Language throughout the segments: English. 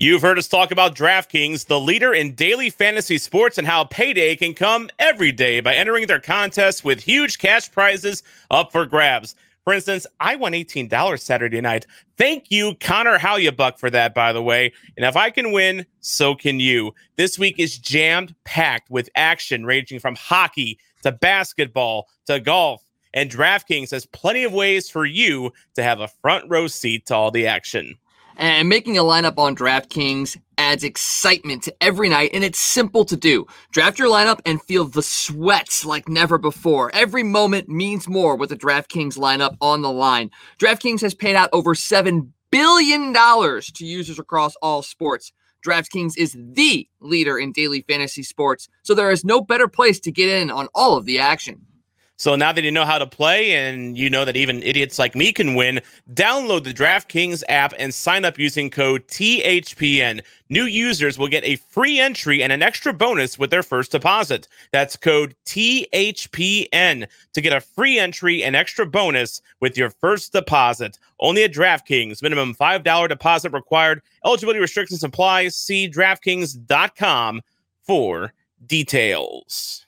You've heard us talk about DraftKings, the leader in daily fantasy sports, and how payday can come every day by entering their contests with huge cash prizes up for grabs. For instance, I won $18 Saturday night. Thank you, Connor Hellebuyck, for that, by the way. And if I can win, so can you. This week is jammed packed with action ranging from hockey to basketball to golf. And DraftKings has plenty of ways for you to have a front row seat to all the action. And making a lineup on DraftKings adds excitement to every night, and it's simple to do. Draft your lineup and feel the sweats like never before. Every moment means more with the DraftKings lineup on the line. DraftKings has paid out over $7 billion to users across all sports. DraftKings is the leader in daily fantasy sports, so there is no better place to get in on all of the action. So now that you know how to play and you know that even idiots like me can win, download the DraftKings app and sign up using code THPN. New users will get a free entry and an extra bonus with their first deposit. That's code THPN to get a free entry and extra bonus with your first deposit. Only at DraftKings. Minimum $5 deposit required. Eligibility restrictions apply. See DraftKings.com for details.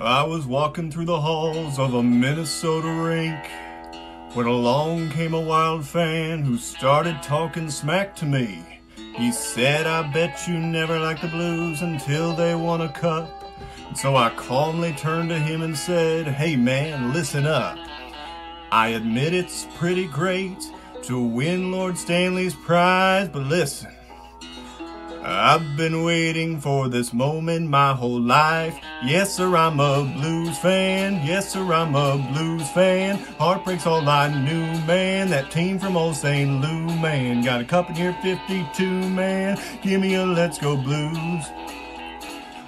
I was walking through the halls of a Minnesota rink when along came a wild fan who started talking smack to me. He said, I bet you never liked the blues until they won a cup. And so I calmly turned to him and said, Hey man, listen up. I admit it's pretty great to win Lord Stanley's prize, but listen. I've been waiting for this moment my whole life. Yes, sir, I'm a blues fan. Yes, sir, I'm a blues fan. Heartbreak's all I knew, man. That team from old St. Lou, man. Got a cup in here, 52, man. Give me a let's go blues.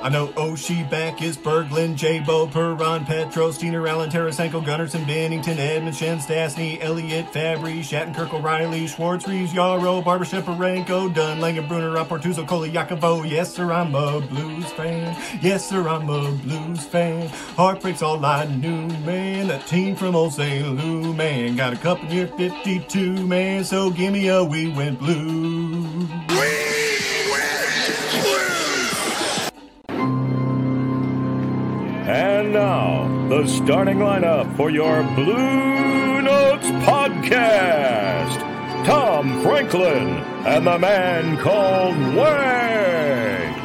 I know Oshie, Backes, Berglund, J-Bo, Perron, Petro, Steiner, Allen, Tarasenko, Gunnarsson, Binnington, Edmund, Schenn, Stastny, Elliott, Fabry, Shattenkirk, O'Reilly, Schwartz, Reaves, Yarrow, Barber, Sheparenko, Dunn, Langen, Bruner, Rapportuzo, Yakovo. Yes, sir, I'm a blues fan. Yes, sir, I'm a blues fan. Heartbreak's all I knew, man. That team from old St. Lou, man. Got a cup in year 52, man. So give me a We Went Blue. Now, the starting lineup for your Blue Notes podcast Tom Franklin and the man called Wags.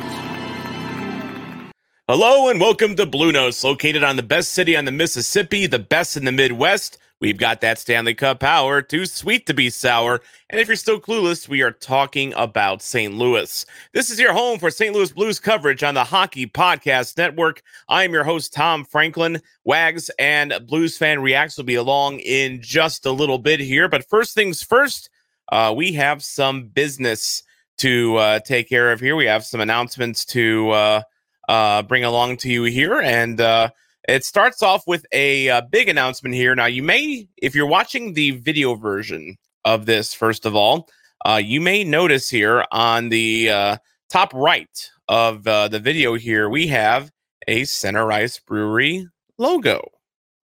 Hello and welcome to Blue Notes, located on the best city on the Mississippi, the best in the Midwest. We've got that Stanley Cup power, too sweet to be sour. And if you're still clueless, we are talking about St. Louis. This is your home for St. Louis Blues coverage on the Hockey Podcast Network. I am your host, Tom Franklin. Wags and Blues Fan Reacts will be along in just a little bit here. But first things first, uh, we have some business to uh, take care of here. We have some announcements to uh, uh bring along to you here. And uh, it starts off with a, uh, big announcement here. Now, you may, if you're watching the video version of this, first of all, uh, you may notice here on the uh, top right of uh, the video here, we have a Center Ice Brewery logo.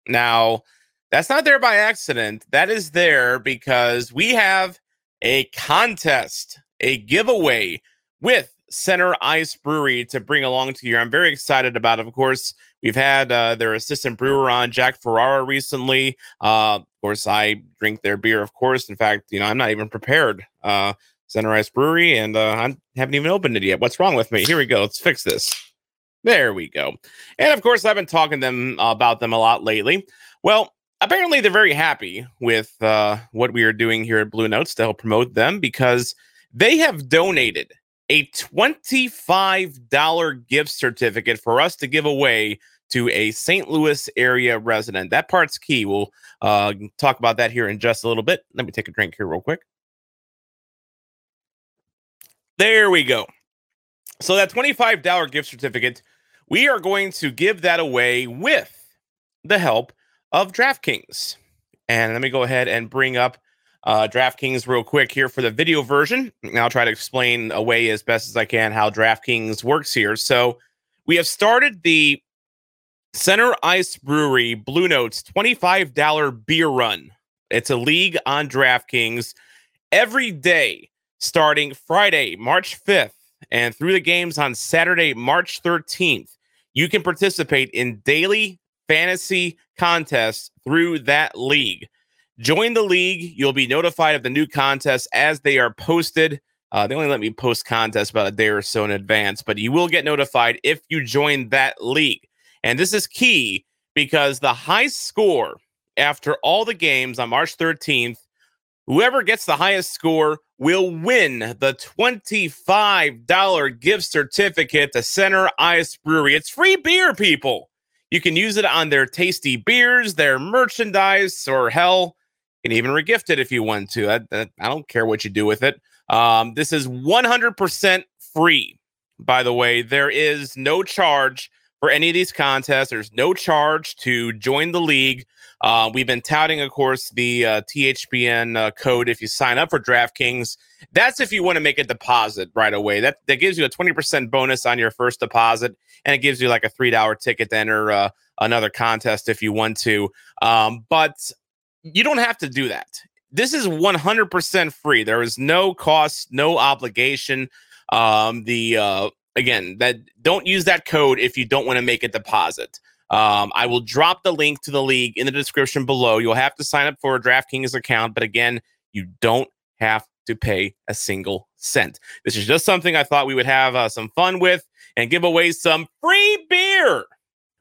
Now, that's not there by accident. That is there because we have a contest, a giveaway with Center Ice Brewery to bring along to you. I'm very excited about. Of course, we've had uh, their assistant brewer on, Jack Ferrara, recently. Uh, of course, I drink their beer, of course. In fact, you know, I'm not even prepared. Uh, Center Ice Brewery, and uh, I haven't even opened it yet. What's wrong with me? Here we go. Let's fix this. There we go. And of course, I've been talking to them about them a lot lately. Well, apparently, they're very happy with uh, what we are doing here at Blue Notes to help promote them because they have donated a $25 gift certificate for us to give away to a St. Louis area resident. That part's key. We'll uh, talk about that here in just a little bit. Let me take a drink here, real quick. There we go. So, that $25 gift certificate, we are going to give that away with the help of DraftKings. And let me go ahead and bring up uh, DraftKings real quick here for the video version. And I'll try to explain away as best as I can how DraftKings works here. So we have started the Center Ice Brewery Blue Notes $25 beer run. It's a league on DraftKings every day starting Friday, March 5th, and through the games on Saturday, March 13th. You can participate in daily fantasy contests through that league. Join the league. You'll be notified of the new contests as they are posted. Uh, they only let me post contests about a day or so in advance, but you will get notified if you join that league. And this is key because the high score after all the games on March 13th, whoever gets the highest score will win the $25 gift certificate to Center Ice Brewery. It's free beer, people. You can use it on their tasty beers, their merchandise, or hell, you can even regift it if you want to. I, I don't care what you do with it. Um, this is 100% free, by the way. There is no charge for any of these contests. There's no charge to join the league. Uh, we've been touting, of course, the uh, THPN uh, code if you sign up for DraftKings. That's if you want to make a deposit right away. That that gives you a 20% bonus on your first deposit, and it gives you like a $3 ticket to enter uh, another contest if you want to. Um, but you don't have to do that. This is 100% free. There is no cost, no obligation. Um, the uh, again, that don't use that code if you don't want to make a deposit. Um, I will drop the link to the league in the description below. You'll have to sign up for a DraftKings account, but again, you don't have to pay a single cent. This is just something I thought we would have uh, some fun with and give away some free beer.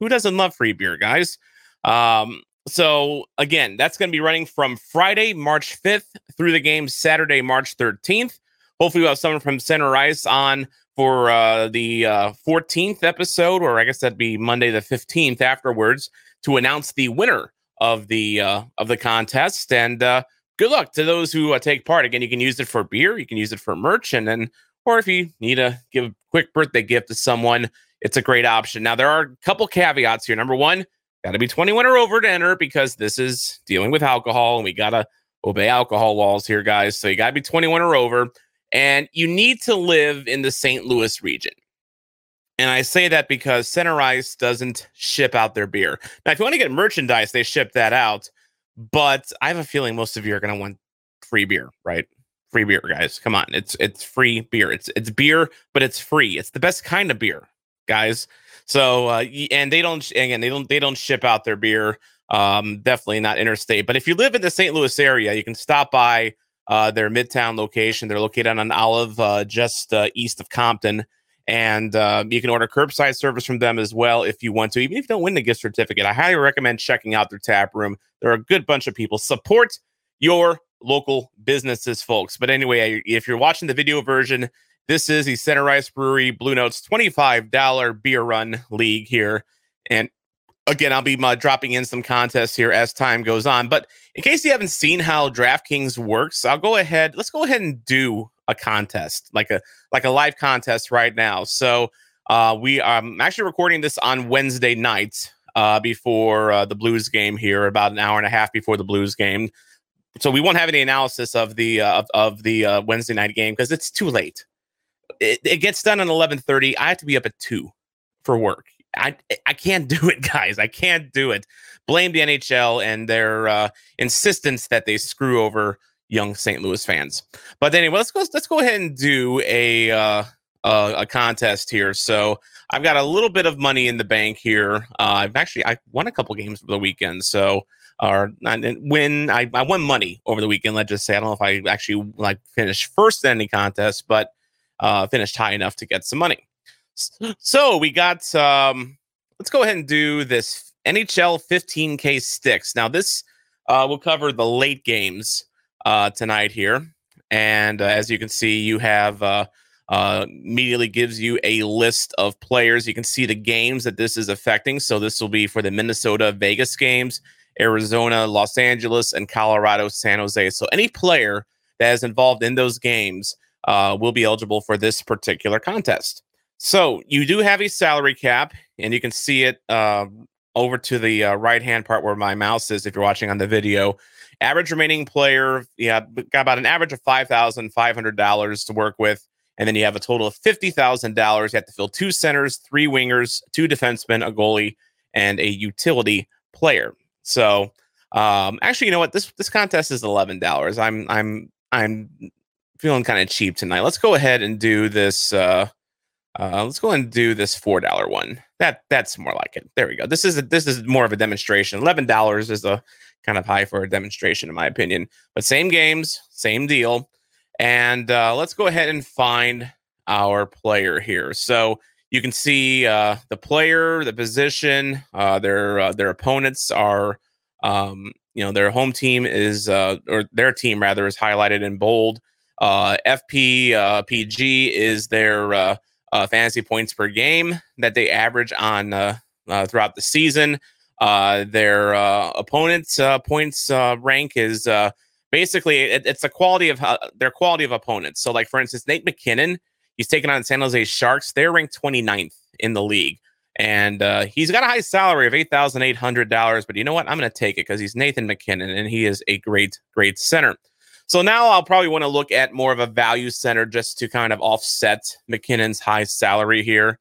Who doesn't love free beer, guys? Um, so again, that's going to be running from Friday, March 5th through the game Saturday, March 13th. Hopefully, we'll have someone from Center Ice on for uh, the uh, 14th episode, or I guess that'd be Monday the 15th afterwards, to announce the winner of the uh, of the contest. And uh, good luck to those who uh, take part. Again, you can use it for beer, you can use it for merch, and then, or if you need to give a quick birthday gift to someone, it's a great option. Now, there are a couple caveats here. Number one, got to be 21 or over to enter because this is dealing with alcohol, and we got to obey alcohol laws here, guys. So you got to be 21 or over and you need to live in the St. Louis region. And I say that because Center Ice doesn't ship out their beer. Now, if you want to get merchandise, they ship that out. But I have a feeling most of you are going to want free beer, right? Free beer, guys. Come on, it's it's free beer. It's it's beer, but it's free. It's the best kind of beer, guys. So uh, and they don't again they don't they don't ship out their beer. Um, definitely not interstate. But if you live in the St. Louis area, you can stop by uh, their Midtown location. They're located on Olive, uh, just uh, east of Compton. And uh, you can order curbside service from them as well if you want to. Even if you don't win the gift certificate, I highly recommend checking out their tap room. They're a good bunch of people. Support your local businesses, folks. But anyway, if you're watching the video version, this is the Center Ice Brewery Blue Notes $25 beer run league here. And again, I'll be uh, dropping in some contests here as time goes on. But in case you haven't seen how DraftKings works, I'll go ahead. Let's go ahead and do a contest, like a like a live contest right now. So uh, we I'm actually recording this on Wednesday night uh, before uh, the Blues game here, about an hour and a half before the Blues game. So we won't have any analysis of the uh, of, of the uh, Wednesday night game because it's too late. It, it gets done at 11:30. I have to be up at two for work. I I can't do it, guys. I can't do it. Blame the NHL and their uh, insistence that they screw over young St. Louis fans. But anyway, let's go. Let's go ahead and do a uh, a, a contest here. So I've got a little bit of money in the bank here. Uh, I've actually I won a couple games over the weekend. So or win I, I won money over the weekend. Let's just say I don't know if I actually like finished first in any contest, but uh, finished high enough to get some money. So we got um let's go ahead and do this NHL 15K sticks. Now this uh will cover the late games uh tonight here. And uh, as you can see, you have uh uh, immediately gives you a list of players. You can see the games that this is affecting. So this will be for the Minnesota Vegas games, Arizona, Los Angeles, and Colorado, San Jose. So any player that is involved in those games uh, will be eligible for this particular contest. So you do have a salary cap, and you can see it uh, over to the uh, right hand part where my mouse is. If you're watching on the video, average remaining player, yeah, got about an average of five thousand five hundred dollars to work with, and then you have a total of fifty thousand dollars. You have to fill two centers, three wingers, two defensemen, a goalie, and a utility player. So Um, actually, you know what? This this contest is eleven dollars. I'm I'm I'm feeling kind of cheap tonight. Let's go ahead and do this. Uh, uh, let's go and do this four dollar one. That that's more like it. There we go. This is a, this is more of a demonstration. Eleven dollars is a kind of high for a demonstration, in my opinion. But same games, same deal. And uh, let's go ahead and find our player here. So you can see uh, the player, the position, uh, their uh, their opponents are, um, you know, their home team is uh, or their team rather is highlighted in bold. Uh, FP uh, PG is their Uh, fantasy points per game that they average on uh, uh, throughout the season. their opponent's points rank is basically it, it's the quality of their quality of opponents. So, like for instance, Nate MacKinnon, He's taken on San Jose Sharks. They're ranked 29th in the league. And uh, he's got a high salary of $8,800. But you know what? I'm going to take it because he's Nathan MacKinnon, and he is a great, great center. So now I'll probably want to look at more of a value center just to kind of offset MacKinnon's high salary here.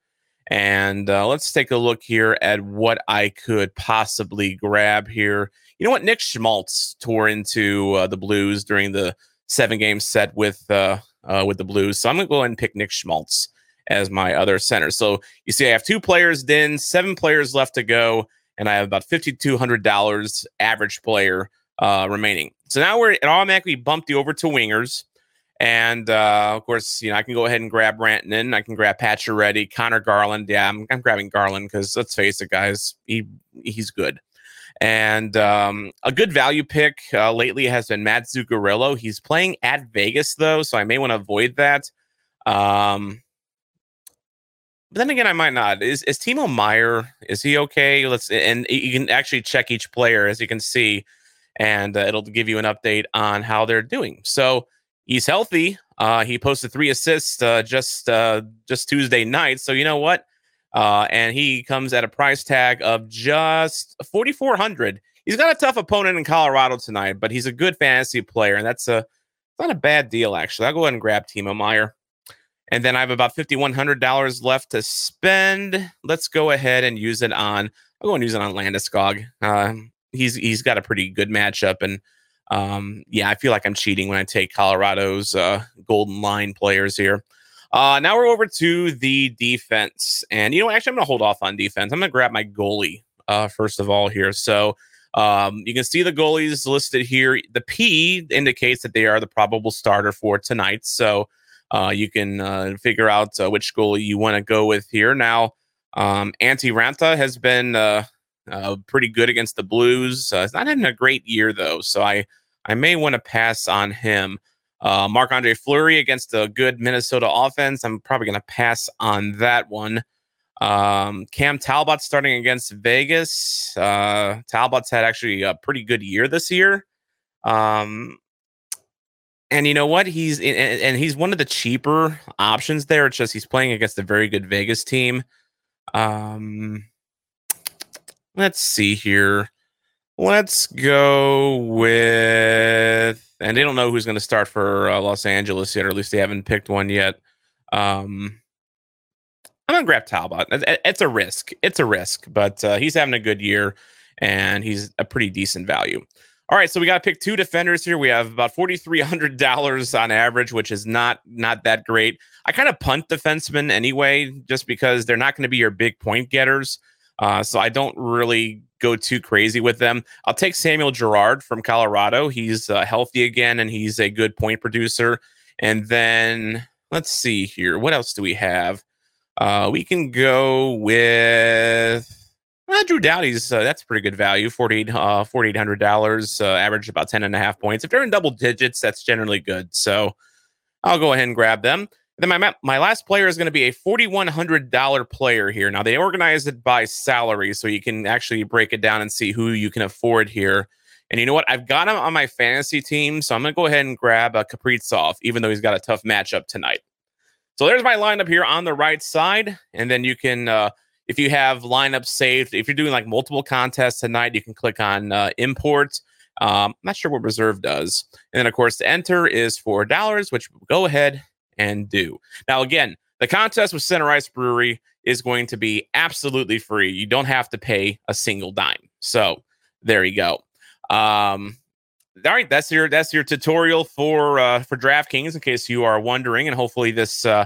And uh, let's take a look here at what I could possibly grab here. You know what? Nick Schmaltz tore into uh, the Blues during the seven game set with uh, uh, with the Blues. So I'm going to go ahead and pick Nick Schmaltz as my other center. So you see, I have two players then, seven players left to go, and I have about $5,200 average player uh, remaining. So now we're it automatically bumped you over to wingers. And uh, of course, you know, I can go ahead and grab Rantanen. I can grab Pacioretty, Connor Garland. Yeah, I'm, I'm grabbing Garland because let's face it, guys, he he's good. And um, a good value pick uh, lately has been Matt Zuccarello. He's playing at Vegas though, so I may want to avoid that. Um, but then again, I might not. Is is Timo Meier? Is he okay? Let's and you can actually check each player as you can see, and uh, it'll give you an update on how they're doing. So he's healthy. Uh, he posted three assists uh, just uh, just Tuesday night. So you know what? Uh, and he comes at a price tag of just 4400 He's got a tough opponent in Colorado tonight, but he's a good fantasy player, and that's a not a bad deal actually. I'll go ahead and grab Timo Meier. and then I have about fifty one hundred dollars left to spend. Let's go ahead and use it on. I'll go and use it on Landeskog. Uh, he's he's got a pretty good matchup, and um, yeah, I feel like I'm cheating when I take Colorado's uh, golden line players here. Uh, now we're over to the defense. And, you know, actually, I'm going to hold off on defense. I'm going to grab my goalie uh, first of all here. So um, you can see the goalies listed here. The P indicates that they are the probable starter for tonight. So uh, you can uh, figure out uh, which goalie you want to go with here. Now, um, Raanta has been uh, uh, pretty good against the Blues. Uh, he's not having a great year, though. So I, I may want to pass on him. Uh, Marc Andre Fleury against a good Minnesota offense. I'm probably going to pass on that one. Um, Cam Talbot starting against Vegas. Uh, Talbot's had actually a pretty good year this year. Um, and you know what? He's and, and he's one of the cheaper options there. It's just he's playing against a very good Vegas team. Um, let's see here. Let's go with and they don't know who's going to start for uh, Los Angeles yet, or at least they haven't picked one yet. Um, I'm gonna grab Talbot. It's a risk. It's a risk, but uh, he's having a good year, and he's a pretty decent value. All right, so we got to pick two defenders here. We have about forty three hundred dollars on average, which is not not that great. I kind of punt defensemen anyway, just because they're not going to be your big point getters. Uh, so I don't really go too crazy with them. I'll take Samuel Girard from Colorado. He's uh, healthy again and he's a good point producer. And then let's see here. What else do we have? Uh, we can go with uh, Drew Doughty's. Uh, that's pretty good value. $4,800, uh, $4, uh, average about 10 and a half points. If they're in double digits, that's generally good. So I'll go ahead and grab them. Then my my last player is going to be a forty one hundred dollar player here. Now they organize it by salary, so you can actually break it down and see who you can afford here. And you know what? I've got him on my fantasy team, so I'm going to go ahead and grab a Kaprizov, even though he's got a tough matchup tonight. So there's my lineup here on the right side, and then you can, uh, if you have lineups saved, if you're doing like multiple contests tonight, you can click on uh, import. Um, I'm not sure what reserve does, and then of course the enter is four dollars, which go ahead and do. Now, again, the contest with Center Ice Brewery is going to be absolutely free. You don't have to pay a single dime. So there you go. Um, all right, that's your that's your tutorial for uh, for DraftKings in case you are wondering, and hopefully this uh,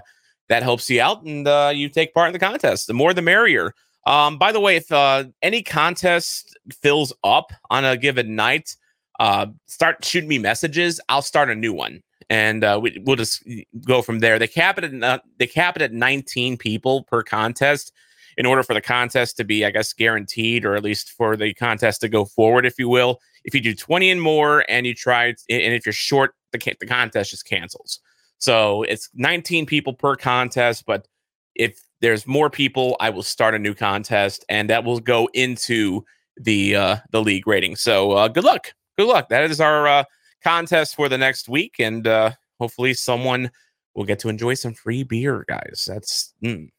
that helps you out and uh, you take part in the contest. The more, the merrier. Um, by the way, if uh, any contest fills up on a given night, uh, start shooting me messages. I'll start a new one, and uh, we, will just go from there. They cap it at uh, they cap it at 19 people per contest in order for the contest to be, I guess, guaranteed, or at least for the contest to go forward, if you will. If you do 20 and more, and you try, and if you're short, the the contest just cancels. So it's 19 people per contest, but if there's more people, I will start a new contest, and that will go into the uh, the league rating. So uh, good luck, good luck. That is our uh, contest for the next week, and uh, hopefully someone will get to enjoy some free beer, guys. That's mm,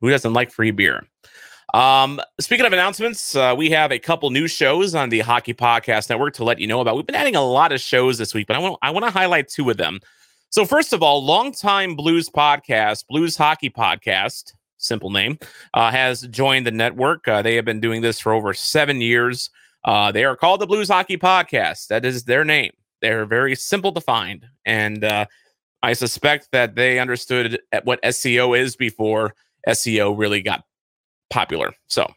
who doesn't like free beer? Um, speaking of announcements, uh, we have a couple new shows on the Hockey Podcast Network to let you know about. We've been adding a lot of shows this week, but I want I want to highlight two of them. So, first of all, longtime Blues podcast, Blues Hockey Podcast, simple name, uh, has joined the network. Uh, they have been doing this for over seven years. Uh, they are called the Blues Hockey Podcast. That is their name. They're very simple to find. And uh, I suspect that they understood what SEO is before SEO really got popular. So,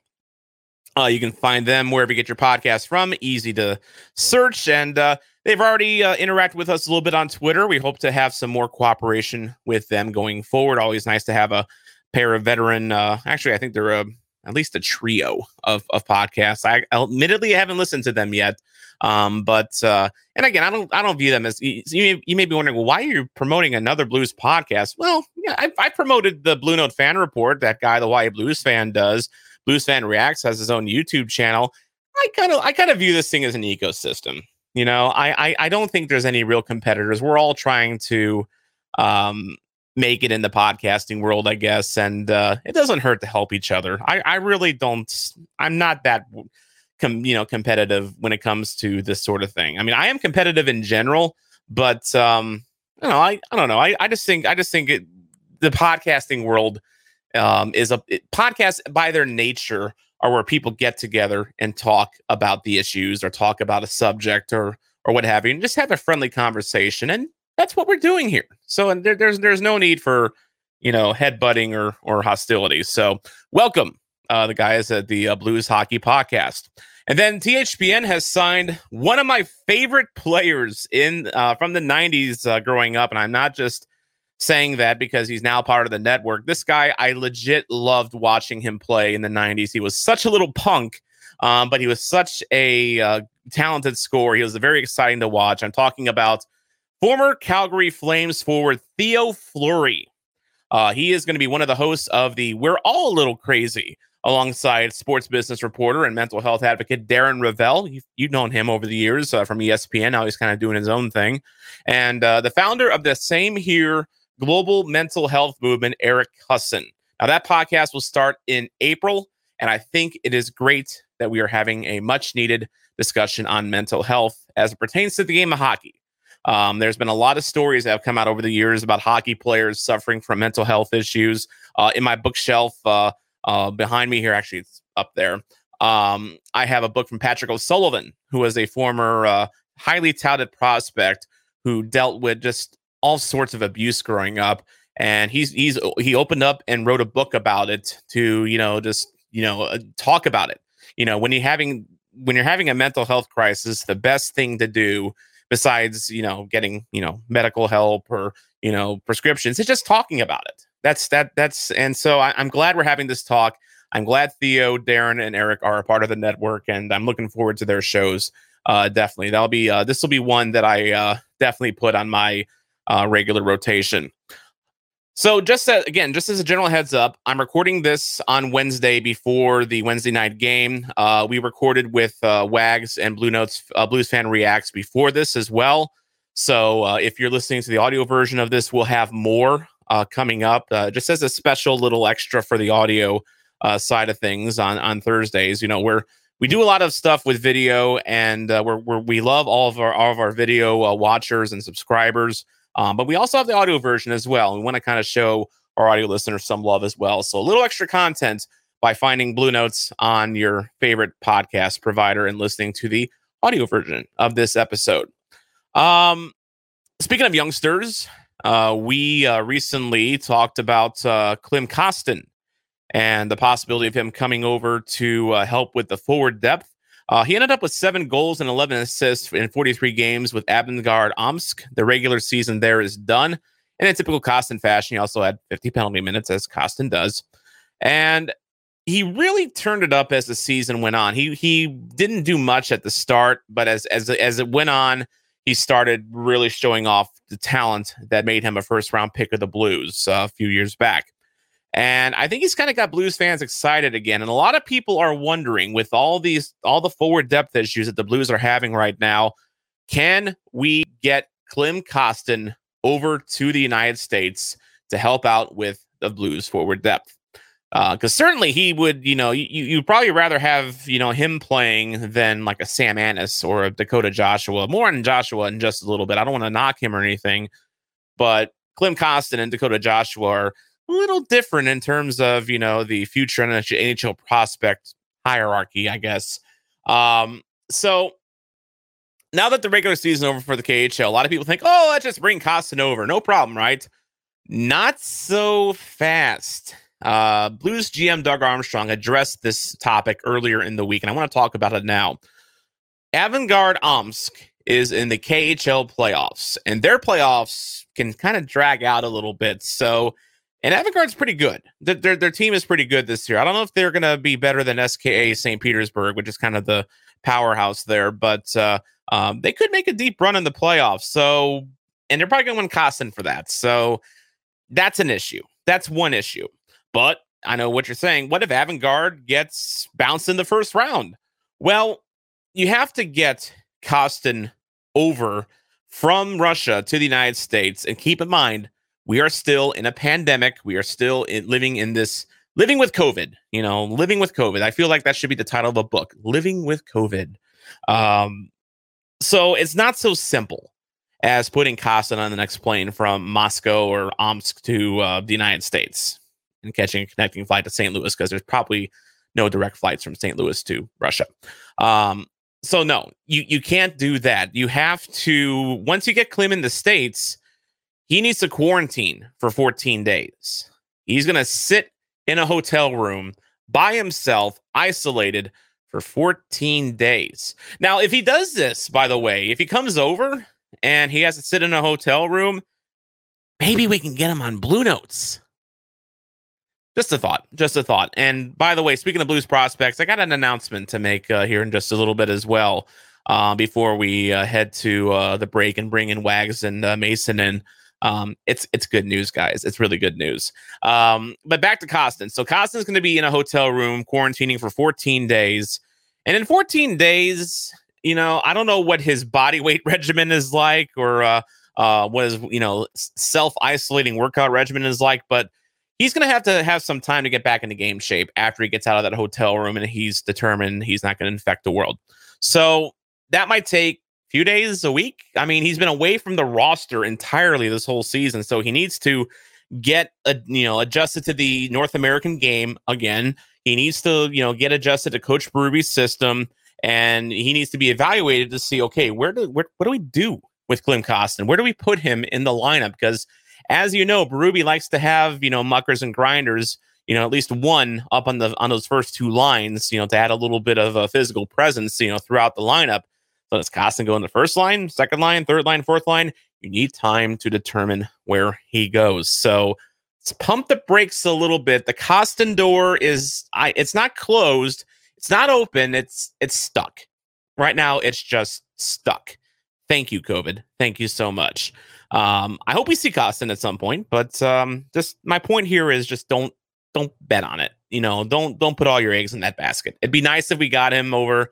uh, you can find them wherever you get your podcast from. Easy to search. And uh, They've already uh, interacted with us a little bit on Twitter. We hope to have some more cooperation with them going forward. Always nice to have a pair of veteran. Uh, actually, I think they're a, at least a trio of, of podcasts. I admittedly haven't listened to them yet, um, but uh, and again, I don't I don't view them as you may, you may be wondering, well, why are you promoting another blues podcast? Well, yeah, I, I promoted the Blue Note Fan Report. That guy, the Why Blues fan, does. Blues Fan Reacts has his own YouTube channel. I kind of I kind of view this thing as an ecosystem. You know, I, I, I don't think there's any real competitors. We're all trying to um, make it in the podcasting world, I guess, and uh, it doesn't hurt to help each other. I, I really don't. I'm not that, com, you know, competitive when it comes to this sort of thing. I mean, I am competitive in general, but um, you know, I, I don't know. I, I just think I just think it, the podcasting world um, is a it, podcasts by their nature are where people get together and talk about the issues or talk about a subject or or what have you, and just have a friendly conversation. And that's what we're doing here. So and there, there's there's no need for you know headbutting or or hostility. So welcome uh, the guys at the uh, Blues Hockey Podcast. And then THPN has signed one of my favorite players in uh, from the '90s uh, growing up, and I'm not just saying that because he's now part of the network. This guy, I legit loved watching him play in the 90s. He was such a little punk, um, but he was such a uh, talented scorer. He was very exciting to watch. I'm talking about former Calgary Flames forward Theo Fleury. Uh, he is going to be one of the hosts of the We're All a Little Crazy alongside sports business reporter and mental health advocate Darren Rovell. You've, you've known him over the years uh, from ESPN. Now he's kind of doing his own thing. And uh, the founder of the Same Here global mental health movement, Eric Kussin. Now, that podcast will start in April, and I think it is great that we are having a much needed discussion on mental health as it pertains to the game of hockey. Um, there's been a lot of stories that have come out over the years about hockey players suffering from mental health issues. Uh, in my bookshelf uh, uh, behind me here, actually, it's up there. Um, I have a book from Patrick O'Sullivan, who was a former uh, highly touted prospect who dealt with just all sorts of abuse growing up and he's he's he opened up and wrote a book about it to you know just you know uh, talk about it you know when you're having when you're having a mental health crisis the best thing to do besides you know getting you know medical help or you know prescriptions it's just talking about it. That's that that's and so I, i'm glad we're having this talk. I'm glad theo darren and eric are a part of the network and i'm looking forward to their shows uh definitely. That'll be uh this will be one that i uh definitely put on my uh, regular rotation. So, just again, just as a general heads up, I'm recording this on Wednesday before the Wednesday night game. Uh, we recorded with uh, Wags and Blue Notes uh, Blues Fan Reacts before this as well. So, uh, if you're listening to the audio version of this, we'll have more uh, coming up, uh, just as a special little extra for the audio side of things on on Thursdays. You know, we're we do a lot of stuff with video, and we're, we're we love all of our all of our video watchers and subscribers. Um, but we also have the audio version as well. We want to kind of show our audio listeners some love as well. So a little extra content by finding Blue Notes on your favorite podcast provider and listening to the audio version of this episode. Um, speaking of youngsters, uh, we uh, recently talked about uh, Klim Kostin and the possibility of him coming over to uh, help with the forward depth. Uh, he ended up with seven goals and 11 assists in 43 games with Avangard Omsk. The regular season there is done. And in typical Kostin fashion, he also had 50 penalty minutes, as Kostin does. And he really turned it up as the season went on. He he didn't do much at the start, but as as as it went on, he started really showing off the talent that made him a first round pick of the Blues uh, a few years back. And I think he's kind of got Blues fans excited again. And a lot of people are wondering with all these all the forward depth issues that the Blues are having right now, can we get Klim Kostin over to the United States to help out with the Blues forward depth? because uh, certainly he would, you know, you you'd probably rather have you know him playing than like a Sam Anas or a Dakota Joshua. More on Joshua in just a little bit. I don't want to knock him or anything, but Klim Kostin and Dakota Joshua are a little different in terms of you know the future NHL prospect hierarchy, I guess. Um, so now that the regular season over for the KHL, a lot of people think, oh, let's just bring Kostin over, no problem, right? Not so fast uh, Blues GM Doug Armstrong addressed this topic earlier in the week, and I want to talk about it now. Avangard Omsk is in the KHL playoffs, and their playoffs can kind of drag out a little bit. So, and Avangard's pretty good. Their, their, team is pretty good this year. I don't know if they're going to be better than SKA St. Petersburg, which is kind of the powerhouse there, but uh, um, they could make a deep run in the playoffs. So, and they're probably going to win Kostin for that. So, that's an issue. That's one issue. But I know what you're saying. What if Avangard gets bounced in the first round? Well, you have to get Kostin over from Russia to the United States. And keep in mind, we are still in a pandemic. We are still in, living in this, living with COVID, you know, living with COVID. I feel like that should be the title of a book, Living with COVID. Um, so it's not so simple as putting Kostin on the next plane from Moscow or Omsk to uh, the United States and catching a connecting flight to St. Louis because there's probably no direct flights from St. Louis to Russia. Um, so no, you you can't do that. You have to once you get Klim in the states, he needs to quarantine for 14 days. He's gonna sit in a hotel room by himself, isolated for 14 days. Now, if he does this, by the way, if he comes over and he has to sit in a hotel room, maybe we can get him on Blue Notes. Just a thought, just a thought. And by the way, speaking of Blues prospects, I got an announcement to make uh, here in just a little bit as well. Uh, before we uh, head to uh, the break and bring in Wags and uh, Mason and um, it's it's good news, guys. It's really good news. Um, but back to Kostin. So Kostin's going to be in a hotel room quarantining for 14 days, and in 14 days, you know, I don't know what his body weight regimen is like, or uh, uh, what his you know self isolating workout regimen is like, but he's going to have to have some time to get back into game shape after he gets out of that hotel room and he's determined he's not going to infect the world. So that might take few days, a week. I mean, he's been away from the roster entirely this whole season, so he needs to get a, you know adjusted to the North American game again. He needs to you know get adjusted to Coach Berube's system, and he needs to be evaluated to see okay where do where, what do we do with Klim Kostin? Where do we put him in the lineup? Because as you know, Berube likes to have, you know, muckers and grinders, you know, at least one up on the on those first two lines, you know, to add a little bit of a physical presence, you know, throughout the lineup. So does Kostin go in the first line, second line, third line, fourth line? You need time to determine where he goes. So let's pump the brakes a little bit. The Kostin door is I it's not closed, it's not open, it's it's stuck. Right now, it's just stuck. Thank you, COVID. Thank you so much. Um, I hope we see Kostin at some point, but um, just my point here is just don't don't bet on it. You know, don't don't put all your eggs in that basket. It'd be nice if we got him over,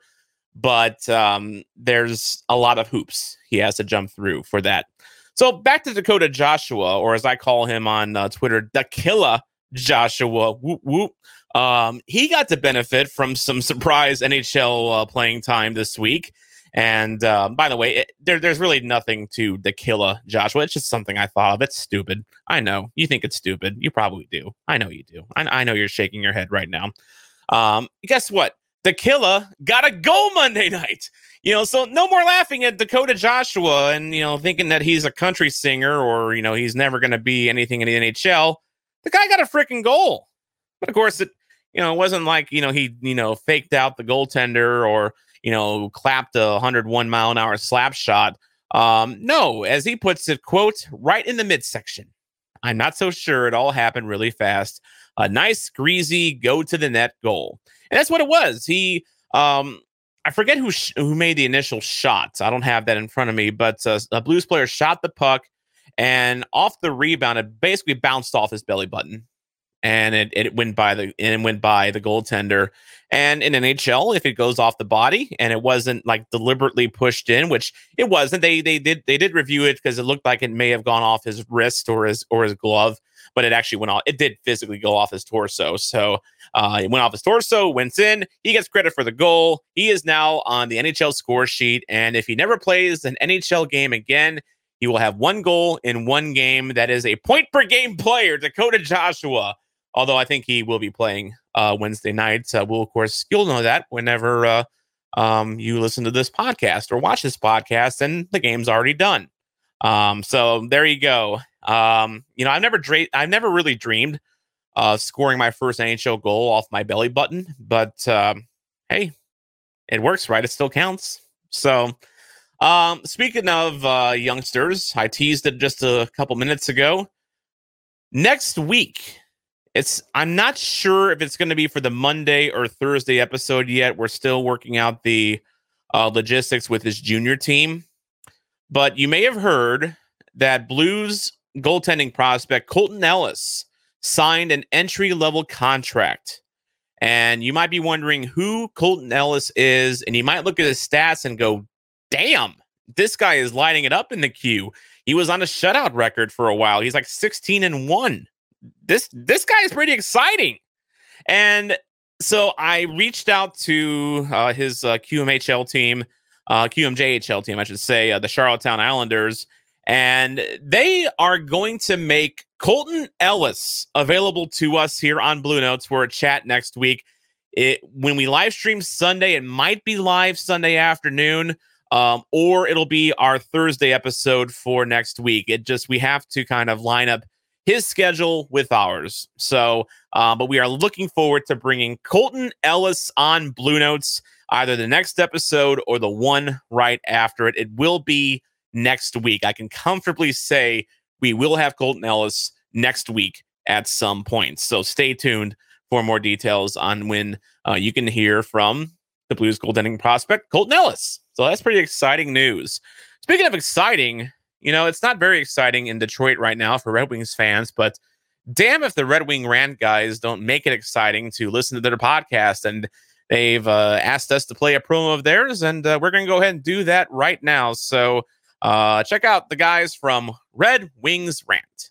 but um, there's a lot of hoops he has to jump through for that. So back to Dakota Joshua, or as I call him on uh, Twitter, Killer Joshua. Whoop whoop. Um, he got to benefit from some surprise NHL uh, playing time this week. And uh, by the way, it, there, there's really nothing to killer Joshua. It's just something I thought of. It's stupid. I know you think it's stupid. You probably do. I know you do. I, I know you're shaking your head right now. Um, guess what? The killer got a goal Monday night. you know, so no more laughing at Dakota Joshua and, you know, thinking that he's a country singer or, you know, he's never going to be anything in the NHL. The guy got a freaking goal. But of course, it, you know, it wasn't like, you know, he, you know, faked out the goaltender or, you know, clapped a 101 mile an hour slap shot. Um, no, as he puts it, quote, right in the midsection. I'm not so sure it all happened really fast. A nice, greasy, go to the net goal. And that's what it was. He, um, I forget who sh- who made the initial shots. I don't have that in front of me, but uh, a Blues player shot the puck, and off the rebound, it basically bounced off his belly button, and it, it went by the and went by the goaltender. And in NHL, if it goes off the body and it wasn't like deliberately pushed in, which it wasn't, they they did they did review it because it looked like it may have gone off his wrist or his or his glove, but it actually went off. It did physically go off his torso. So uh, it went off his torso, went in. He gets credit for the goal. He is now on the NHL score sheet, and if he never plays an NHL game again, he will have one goal in one game. That is a point per game player, Dakota Joshua. Although I think he will be playing uh, Wednesday night. Uh, we'll, of course, you'll know that whenever uh, um, you listen to this podcast or watch this podcast and the game's already done. Um, so there you go. Um, you know, I've never dra- I've never really dreamed of scoring my first NHL goal off my belly button, but um, hey, it works, right? It still counts. So, um, speaking of uh, youngsters, I teased it just a couple minutes ago. Next week, it's I'm not sure if it's going to be for the Monday or Thursday episode yet. We're still working out the uh, logistics with his junior team, but you may have heard that Blues goaltending prospect Colton Ellis signed an entry level contract. And you might be wondering who Colton Ellis is, and you might look at his stats and go, "Damn, this guy is lighting it up in the queue." He was on a shutout record for a while. He's like 16 and 1 this this guy is pretty exciting. And so I reached out to uh, his uh, QMHL team, uh, QMJHL team, I should say, uh, the Charlottetown Islanders, and they are going to make Colton Ellis available to us here on Blue Notes for a chat next week. It when we live stream Sunday, it might be live Sunday afternoon. Um, or it'll be our Thursday episode for next week. It just we have to kind of line up his schedule with ours. So, uh, but we are looking forward to bringing Colton Ellis on Blue Notes either the next episode or the one right after it. It will be next week. I can comfortably say we will have Colton Ellis next week at some point. So stay tuned for more details on when uh, you can hear from the Blues goaltending prospect, Colton Ellis. So that's pretty exciting news. Speaking of exciting, you know, it's not very exciting in Detroit right now for Red Wings fans, but damn if the Red Wing rant guys don't make it exciting to listen to their podcast. And they've uh, asked us to play a promo of theirs, and uh, we're going to go ahead and do that right now. So uh, check out the guys from Red Wings Rant.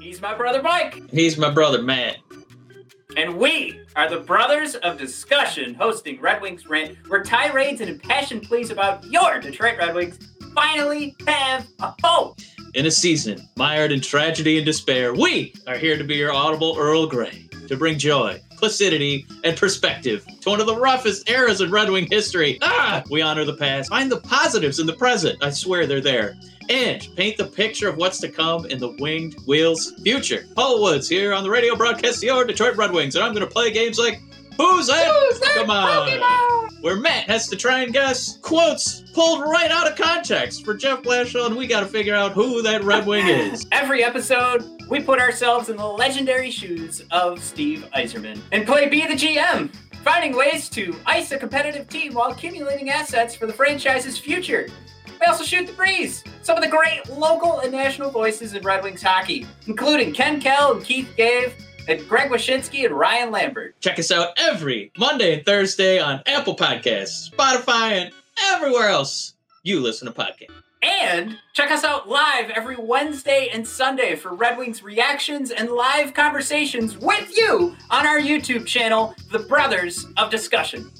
He's my brother Mike. He's my brother Matt. And we are the Brothers of Discussion hosting Red Wings Rant, where tirades and impassioned pleas about your Detroit Red Wings finally have a home. In a season mired in tragedy and despair, we are here to be your audible Earl Grey to bring joy, placidity, and perspective to one of the roughest eras in Red Wing history. Ah, we honor the past, find the positives in the present. I swear they're there. And paint the picture of what's to come in the Winged Wheels future. Paul Woods here on the radio broadcast, your Detroit Red Wings, and I'm going to play games like Who's that? Who's that Come on. Pokemon? Where Matt has to try and guess quotes pulled right out of context for Jeff Blashill, and we got to figure out who that Red Wing is. Every episode, we put ourselves in the legendary shoes of Steve Yzerman and play Be the GM, finding ways to ice a competitive team while accumulating assets for the franchise's future. We also shoot the breeze. Some of the great local and national voices in Red Wings hockey, including Ken Kal and Keith Gave, and Greg Wyshynski and Ryan Lambert. Check us out every Monday and Thursday on Apple Podcasts, Spotify, and everywhere else you listen to podcasts. And check us out live every Wednesday and Sunday for Red Wings reactions and live conversations with you on our YouTube channel, The Brothers of Discussion.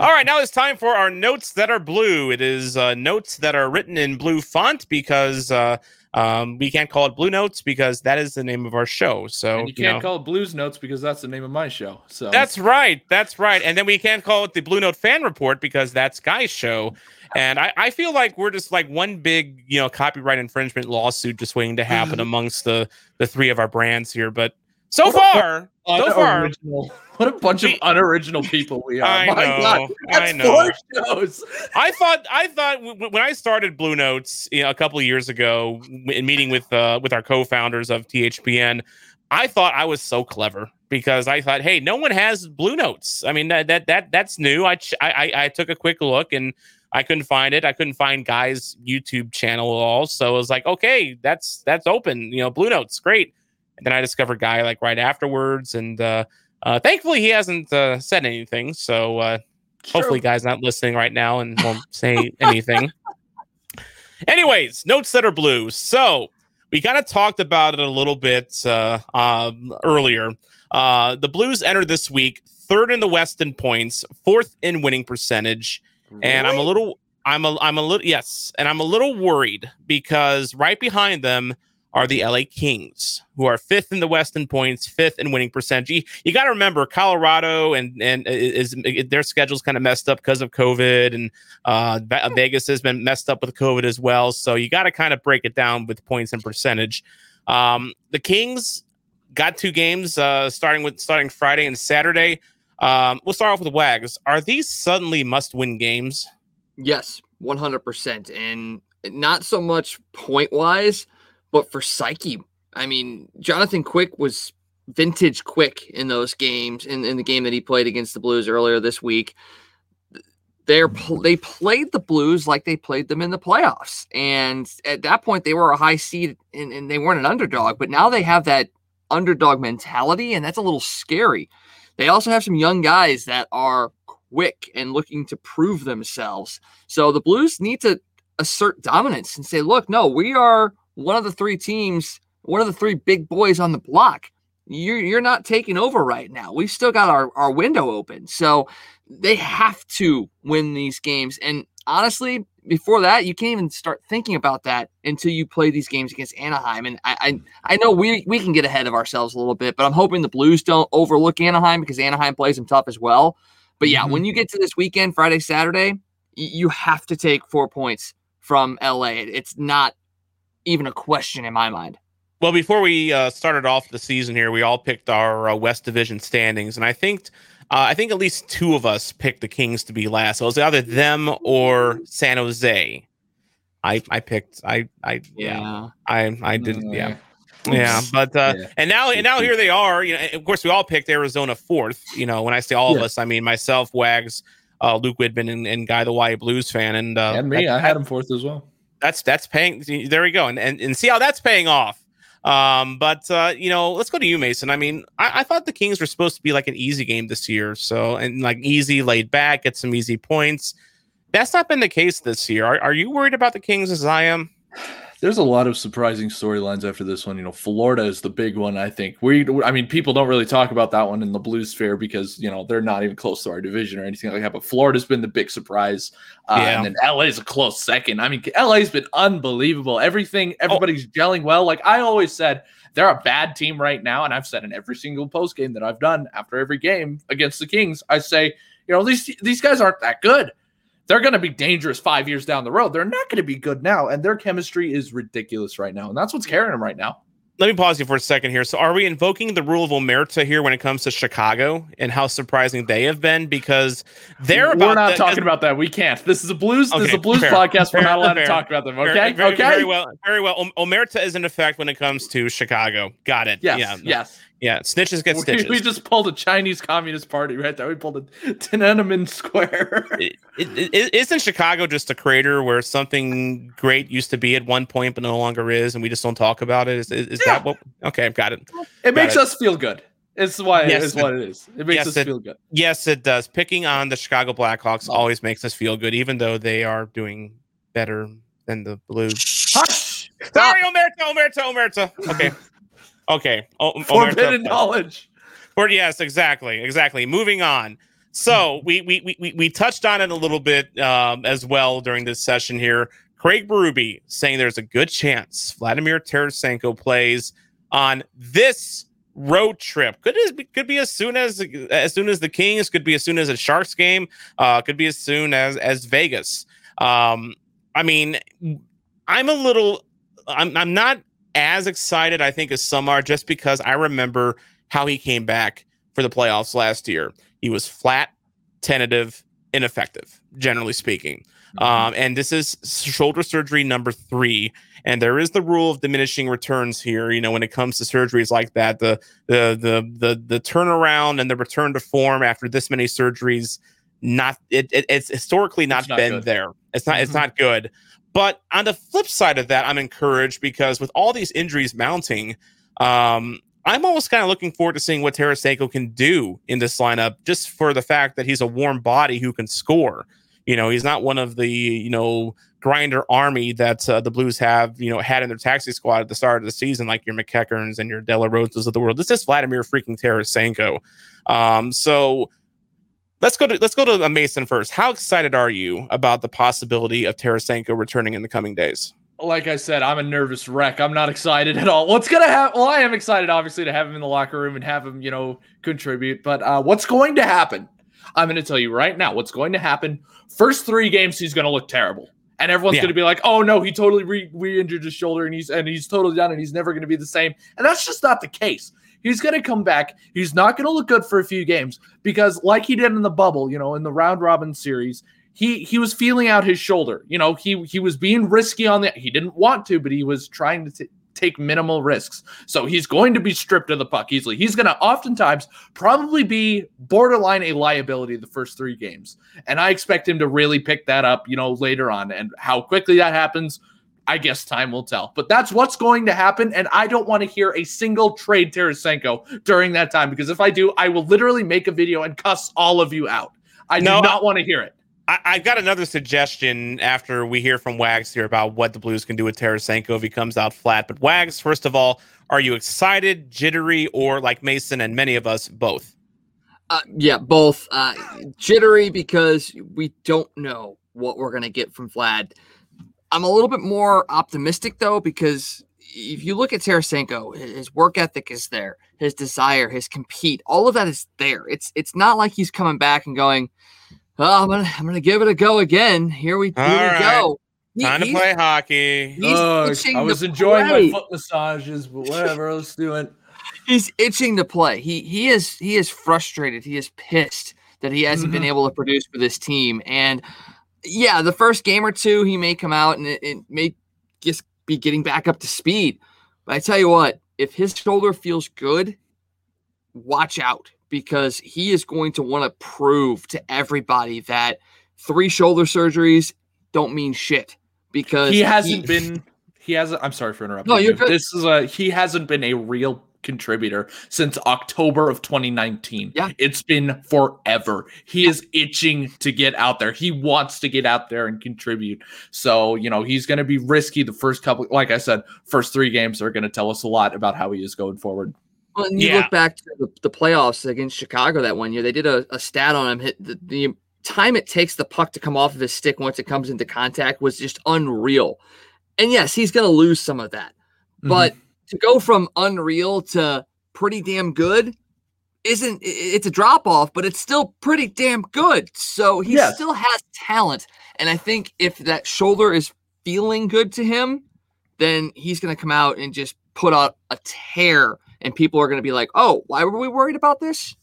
All right, now it's time for our notes that are blue. It is uh, notes that are written in blue font because uh, Um, we can't call it Blue Notes because that is the name of our show. So and you you can't know. call it Blues Notes because that's the name of my show. So That's right. That's right. And then we can't call it the Blue Note Fan Report because that's Guy's show. And I, I feel like we're just like one big, you know, copyright infringement lawsuit just waiting to happen amongst the the three of our brands here. But so far, so far. What a bunch of unoriginal people we are. I My know, God, I know. four shows. I thought I thought when I started Blue Notes you know, a couple of years ago, in meeting with uh, with our co-founders of THPN, I thought I was so clever because I thought, hey, no one has Blue Notes. I mean that that that that's new. I ch- I, I I took a quick look and I couldn't find it. I couldn't find Guy's YouTube channel at all. So I was like, okay, that's that's open. You know, Blue Notes, great. And then I discovered Guy like right afterwards, and uh, uh, thankfully he hasn't uh, said anything. So. Uh, Hopefully, guys not listening right now and won't say anything. Anyways, notes that are blue. So we kind of talked about it a little bit uh, um, earlier. Uh, the Blues entered this week third in the West in points, fourth in winning percentage, and I'm a little, I'm a, I'm a little, yes, and I'm a little worried because right behind them are the LA Kings, who are fifth in the West in points, fifth in winning percentage. You, you got to remember Colorado and and is, is their schedule's kind of messed up because of COVID, and uh, Vegas has been messed up with COVID as well. So you got to kind of break it down with points and percentage. Um, the Kings got two games uh, starting with starting Friday and Saturday. Um, we'll start off with the Wags. Are these suddenly must-win games? Yes, 100%. And not so much point wise, but for psyche. I mean, Jonathan Quick was vintage quick in those games, in, in the game that he played against the Blues earlier this week. They're, they played the Blues like they played them in the playoffs. And at that point, they were a high seed and, and they weren't an underdog. But now they have that underdog mentality, and that's a little scary. They also have some young guys that are quick and looking to prove themselves. So the Blues need to assert dominance and say, look, no, we are one of the three teams, one of the three big boys on the block. You're, you're not taking over right now. We've still got our, our window open. So they have to win these games. And honestly, before that, you can't even start thinking about that until you play these games against Anaheim. And I, I, I know we, we can get ahead of ourselves a little bit, but I'm hoping the Blues don't overlook Anaheim because Anaheim plays them tough as well. But yeah, Mhm. when you get to this weekend, Friday, Saturday, you have to take four points from LA. It's not even a question in my mind. Well, before we uh, started off the season here, we all picked our uh, West Division standings, and I think uh, I think at least two of us picked the Kings to be last. So it was either them or San Jose. I I picked I I yeah, I I did Mm, yeah. Yeah, but uh, Yeah. and now and now here they are. You know, of course, we all picked Arizona fourth. You know, when I say all of us, I mean myself, Wags, uh, Luke Whitman, and, and Guy the Wyatt Blues fan, and uh, and me, that- I had him fourth as well. That's that's paying there we go. And, and and see how that's paying off. Um but uh you know let's go to you mason. I mean I, I thought the kings were supposed to be like an easy game this year. So and like easy laid back get some easy points. That's not been the case this year. Are, are you worried about the kings as i am There's a lot of surprising storylines after this one. You know, Florida is the big one. I think we. I mean, people don't really talk about that one in the Blues fair because you know they're not even close to our division or anything like that. But Florida's been the big surprise, uh, Yeah. and then LA is a close second. I mean, LA's been unbelievable. Everything, everybody's gelling well. Like I always said, they're a bad team right now, and I've said in every single post game that I've done after every game against the Kings, I say, you know, these these guys aren't that good they're going to be dangerous five years down the road. They're not going to be good now, and their chemistry is ridiculous right now, and that's what's carrying them right now. let me pause you for a second here so are we invoking the rule of omerta here when it comes to chicago and how surprising they have been because they're about We're not the- talking about that. We can't. This is a blues. this is a blues fair, podcast. We're not allowed fair. to talk about them. Okay. very, okay. very well very well omerta is in effect when it comes to chicago got it Yes. yeah Yes. Yeah snitches get We, stitches we just pulled a Chinese Communist Party right there. We pulled a Tiananmen Square. Isn't Chicago just a crater where something great used to be at one point but no longer is, and we just don't talk about it? Is, is, is Yeah. that what? Okay, I've got it. it makes it. us feel good. It's why Yes, it's it- what it is. It makes yes, us it- feel good. Yes, it does. Picking on the Chicago Blackhawks Oh. always makes us feel good, even though they are doing better than the Blues. Hush. Sorry, Omerta, Omerta, Omerta. Okay, okay. O- Forbidden knowledge. Or yes, exactly, exactly. Moving on. So we we we we- we touched on it a little bit um, as well during this session here. Craig Berube saying there's a good chance Vladimir Tarasenko plays on this road trip. Could be, could be as soon as as soon as the Kings. Could be as soon as a Sharks game. Uh, could be as soon as as Vegas. Um, I mean, I'm a little. I'm I'm not as excited. I think as some are, just because I remember how he came back for the playoffs last year. He was flat, tentative, ineffective, generally speaking. Mm-hmm. Um, and this is shoulder surgery number three. And there is the rule of diminishing returns here. You know, when it comes to surgeries like that, the the the the the turnaround and the return to form after this many surgeries, not it, it it's historically not, not been good. there. It's not mm-hmm. it's not good. But on the flip side of that, I'm encouraged because with all these injuries mounting, um, I'm almost kind of looking forward to seeing what Tarasenko can do in this lineup, just for the fact that he's a warm body who can score. You know, he's not one of the you know grinder army that uh, the Blues have you know had in their taxi squad at the start of the season, like your MacEachern's and your Della Roses of the world. This is Vladimir freaking Tarasenko. Um, so let's go to let's go to Mason first. How excited are you about the possibility of Tarasenko returning in the coming days? like I said, I'm a nervous wreck. I'm not excited at all. What's gonna happen? Well, I am excited, obviously, to have him in the locker room and have him, you know, contribute. But uh, what's going to happen? I'm going to tell you right now. What's going to happen? First three games, he's going to look terrible, and everyone's yeah. going to be like, "Oh no, he totally re- re-injured his shoulder, and he's and he's totally done, and he's never going to be the same." And that's just not the case. He's going to come back. He's not going to look good for a few games because, like he did in the bubble, you know, in the round robin series, he he was feeling out his shoulder. You know, he he was being risky on the. He didn't want to, but he was trying to t- take minimal risks. So he's going to be stripped of the puck easily. He's going to oftentimes probably be borderline a liability the first three games, and I expect him to really pick that up. You know, later on, and how quickly that happens. I guess time will tell. But that's what's going to happen. And I don't want to hear a single trade Tarasenko during that time because if I do, I will literally make a video and cuss all of you out. I no, do not want to hear it. I, have got another suggestion after we hear from Wags here about what the Blues can do with Tarasenko if he comes out flat. But Wags, first of all, are you excited, jittery, or like Mason and many of us, both? Uh, yeah, both. Uh, jittery because we don't know what we're going to get from Vlad. I'm a little bit more optimistic though because if you look at Tarasenko, his work ethic is there, his desire, his compete, all of that is there. It's it's not like he's coming back and going, oh, I'm gonna I'm gonna give it a go again. Here we, here we right. go. He, Time to play hockey. Oh, I was enjoying play. my foot massages, but whatever. let's do it. He's itching to play. He he is he is frustrated. He is pissed that he hasn't mm-hmm. been able to produce for this team. And yeah, the first game or two, he may come out and it, it may just be getting back up to speed. But I tell you what, if his shoulder feels good, watch out because he is going to want to prove to everybody that three shoulder surgeries don't mean shit because he hasn't he, been he hasn't I'm sorry for interrupting. No, you're good. This is a he hasn't been a real contributor since October of 2019. Yeah. It's been forever. He yeah. is itching to get out there. He wants to get out there and contribute. So, you know, he's going to be risky the first couple like I said, first 3 games are going to tell us a lot about how he is going forward. Well, and you yeah. look back to the, the, playoffs against Chicago that one year, they did a, a stat on him. Hit the, the, time it takes the puck to come off of his stick once it comes into contact was just unreal. And yes, he's going to lose some of that. Mm-hmm. But to go from unreal to pretty damn good isn't it's a drop off, but it's still pretty damn good. So he yes. still has talent. And I think if that shoulder is feeling good to him, then he's going to come out and just put out a tear and people are going to be like, "Oh, why were we worried about this?"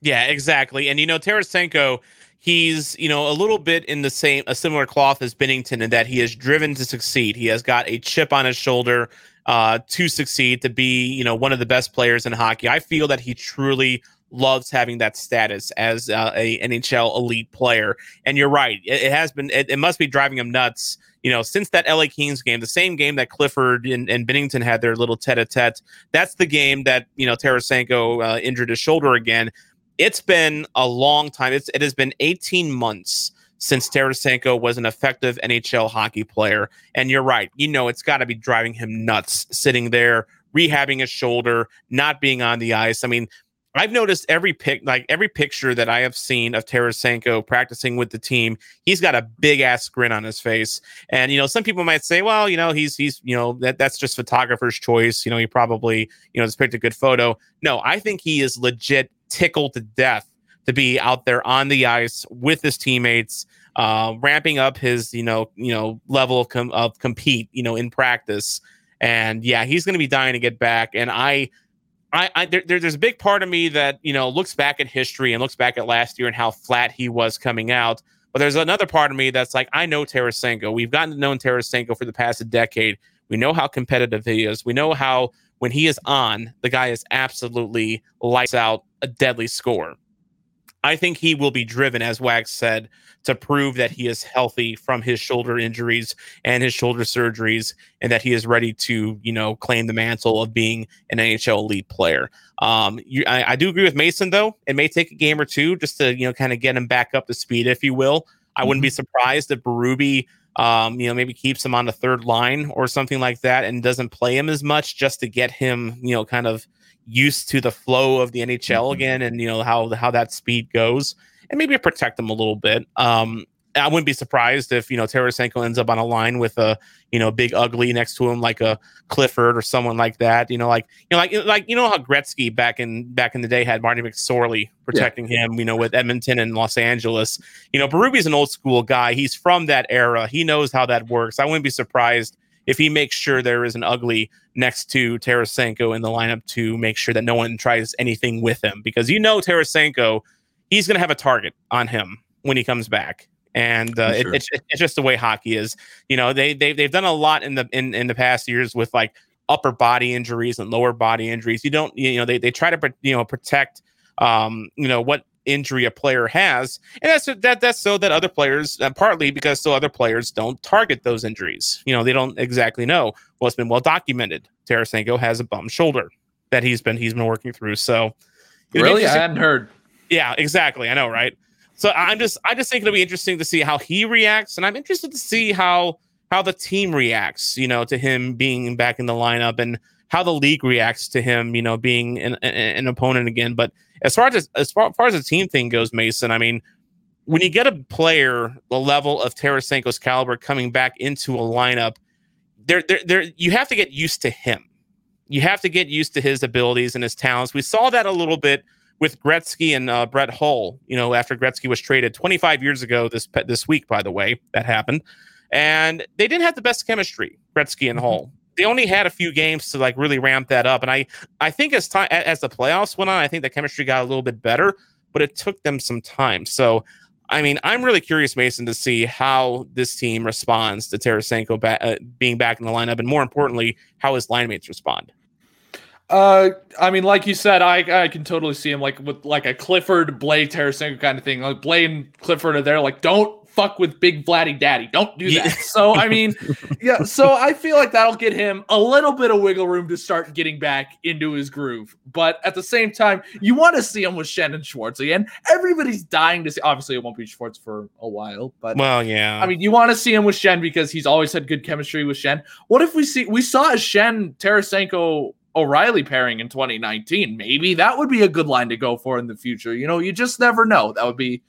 Yeah, exactly. And you know, Tarasenko, he's you know a little bit in the same a similar cloth as Binnington in that he is driven to succeed. He has got a chip on his shoulder uh, to succeed, to be you know one of the best players in hockey. I feel that he truly loves having that status as uh, a NHL elite player. And you're right, it, it has been. It, it must be driving him nuts you know, since that LA Kings game, the same game that Clifford and, and Binnington had their little tete a tete, that's the game that, you know, Tarasenko uh, injured his shoulder again. It's been a long time. It's, it has been 18 months since Tarasenko was an effective NHL hockey player. And you're right. You know, it's got to be driving him nuts sitting there, rehabbing his shoulder, not being on the ice. I mean, I've noticed every pic, like every picture that I have seen of Tarasenko practicing with the team, he's got a big ass grin on his face. And you know, some people might say, well, you know, he's he's you know that that's just photographer's choice. You know, he probably you know just picked a good photo. No, I think he is legit tickled to death to be out there on the ice with his teammates, uh, ramping up his you know you know level of, com- of compete you know in practice. And yeah, he's going to be dying to get back. And I I, I there, there's a big part of me that you know looks back at history and looks back at last year and how flat he was coming out. But there's another part of me that's like, I know Tarasenko. We've gotten to know Tarasenko for the past decade. We know how competitive he is. We know how when he is on, the guy is absolutely lights out, a deadly score. I think he will be driven, as Wags said, to prove that he is healthy from his shoulder injuries and his shoulder surgeries, and that he is ready to, you know, claim the mantle of being an NHL elite player. Um, you, I, I, do agree with Mason, though. It may take a game or two just to, you know, kind of get him back up to speed, if you will. I mm-hmm. wouldn't be mm-hmm. surprised if Berube, um, you know, maybe keeps him on the third line or something like that and doesn't play him as much just to get him, you know, kind of used to the flow of the NHL mm-hmm. again and you know how how that speed goes and maybe protect them a little bit. Um, I wouldn't be surprised if you know Tarasenko ends up on a line with a you know big ugly next to him like a Clifford or someone like that. You know, like you know, like like you know how Gretzky back in back in the day had Marty McSorley protecting yeah. him. You know, with Edmonton and Los Angeles. You know, Berube's an old school guy. He's from that era. He knows how that works. I wouldn't be surprised if he makes sure there is an ugly next to Tarasenko in the lineup to make sure that no one tries anything with him because you know Tarasenko, he's going to have a target on him when he comes back. And uh, sure. it, it's, it's just the way hockey is. You know, they, they, they've done a lot in the in, in the past years with like upper body injuries and lower body injuries. You don't, you know, they, they try to, you know, protect, um, you know, what injury a player has, and that's that that's so that other players, uh, partly because so other players don't target those injuries. You know, they don't exactly know. Well, it's been well documented. Tarasenko has a bum shoulder that he's been he's been working through. So, really, I hadn't heard. Yeah, exactly. I know, right? So I'm just I just think it'll be interesting to see how he reacts, and I'm interested to see how how the team reacts. You know, to him being back in the lineup and how the league reacts to him, you know, being an, an, opponent again. But as far as as far, as far as the team thing goes, Mason, I mean, when you get a player the level of Tarasenko's caliber coming back into a lineup, there, there, there, you have to get used to him. You have to get used to his abilities and his talents. We saw that a little bit with Gretzky and uh, Brett Hull. You know, after Gretzky was traded 25 years ago this this week, by the way, that happened, and they didn't have the best chemistry, Gretzky and mm-hmm. Hull they only had a few games to like really ramp that up. And I I think as time as the playoffs went on, I think the chemistry got a little bit better, but it took them some time. So I mean, I'm really curious, Mason, to see how this team responds to Tarasenko ba- uh, being back in the lineup, and more importantly, how his line mates respond. Uh, I mean, like you said, I I can totally see him like with like a Clifford Blais Tarasenko kind of thing. Like Blais and Clifford are there, like don't fuck with Big Vladdy Daddy. Don't do that. Yeah. So I mean, yeah. So I feel like that'll get him a little bit of wiggle room to start getting back into his groove. But at the same time, you want to see him with Shannon Schwartz again. Everybody's dying to see. Obviously, it won't be Schwartz for a while, but well, yeah. I mean, you want to see him with Schenn because he's always had good chemistry with Schenn. What if we see we saw a Schenn Tarasenko O'Reilly pairing in 2019? Maybe that would be a good line to go for in the future. You know, you just never know. That would be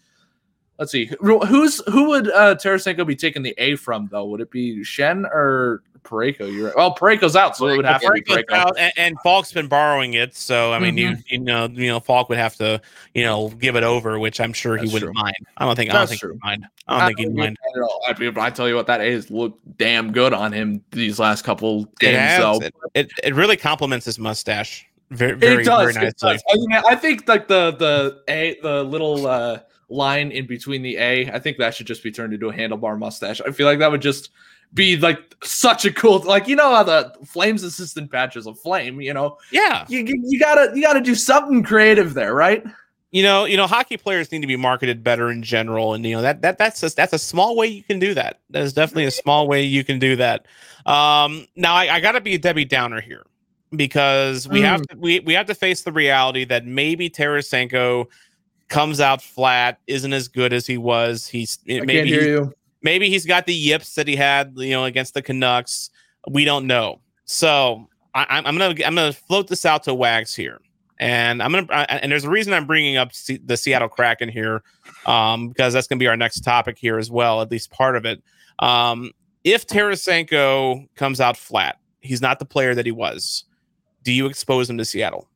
Let's see. Who's who would uh, Tarasenko be taking the A from though? Would it be Schenn or Parayko? You're right. Well, Parayko's out, so it would have to be Parayko. Out, and, and, Faulk's been borrowing it, so I mean, mm-hmm. you you know, you know, Faulk would have to you know give it over, which I'm sure That's he wouldn't true. mind. I don't think. That's I don't think true. he'd mind. I don't I think he'd mind. I, mean, I tell you what, that A has looked damn good on him these last couple games. It so it, it, it really complements his mustache. Very, very, it does, very nicely. Does. I, mean, I think like the the a the little. uh line in between the A. I think that should just be turned into a handlebar mustache. I feel like that would just be like such a cool like you know how the flames assistant patch is a flame you know yeah you, you gotta you gotta do something creative there right you know you know hockey players need to be marketed better in general and you know that that that's a, that's a small way you can do that that is definitely a small way you can do that um now i, I gotta be a debbie downer here because we mm. have to we, we have to face the reality that maybe Tarasenko comes out flat, isn't as good as he was. He's I maybe hear you. Maybe he's got the yips that he had, you know, against the Canucks. We don't know. So I, am gonna I'm gonna float this out to Wags here. And I'm gonna, I- and there's a reason I'm bringing up Se- the Seattle Kraken here, um, because that's gonna be our next topic here as well, at least part of it. Um, if Tarasenko comes out flat, he's not the player that he was. Do you expose him to Seattle?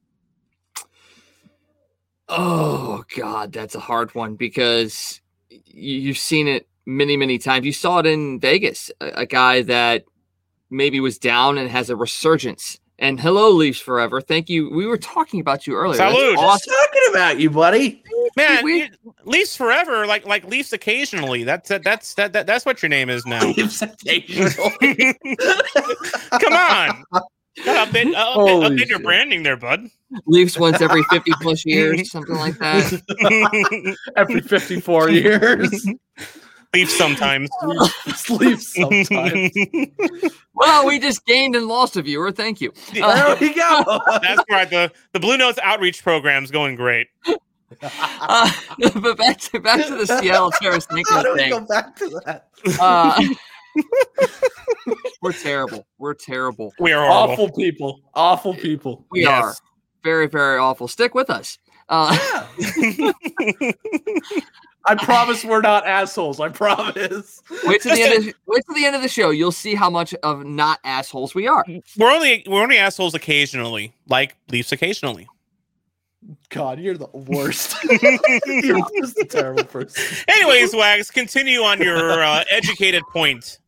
Oh God, that's a hard one because you've seen it many, many times. You saw it in Vegas, a, a guy that maybe was down and has a resurgence. And hello, Leafs forever. Thank you. We were talking about you earlier. That's Salute. awesome. talking about you, buddy. Man, we- you- Leafs forever, like like Leafs occasionally. That's that, that's that, that that's what your name is now. Come on. Gotta update, uh, update, Holy update your branding there, bud. Leafs once every 50 plus years, something like that. Every 54 years. Leafs sometimes. Sleep sometimes. Well, we just gained and lost a viewer. Thank you. Uh, There we go. That's right. The the Blue Notes outreach Program is going great. uh, but back to back to the Seattle How do Tarasenko we go back to that? Uh, we're terrible. We're terrible. We are horrible. Awful people. Awful people. We Yes. are very, very awful. Stick with us. Uh, I promise we're not assholes. I promise. wait to the end. Of, wait to the end of the show. You'll see how much of not assholes we are. We're only we're only assholes occasionally, like Leafs occasionally. God, you're the worst. you're just a terrible person. Anyways, Wags, continue on your uh, educated point.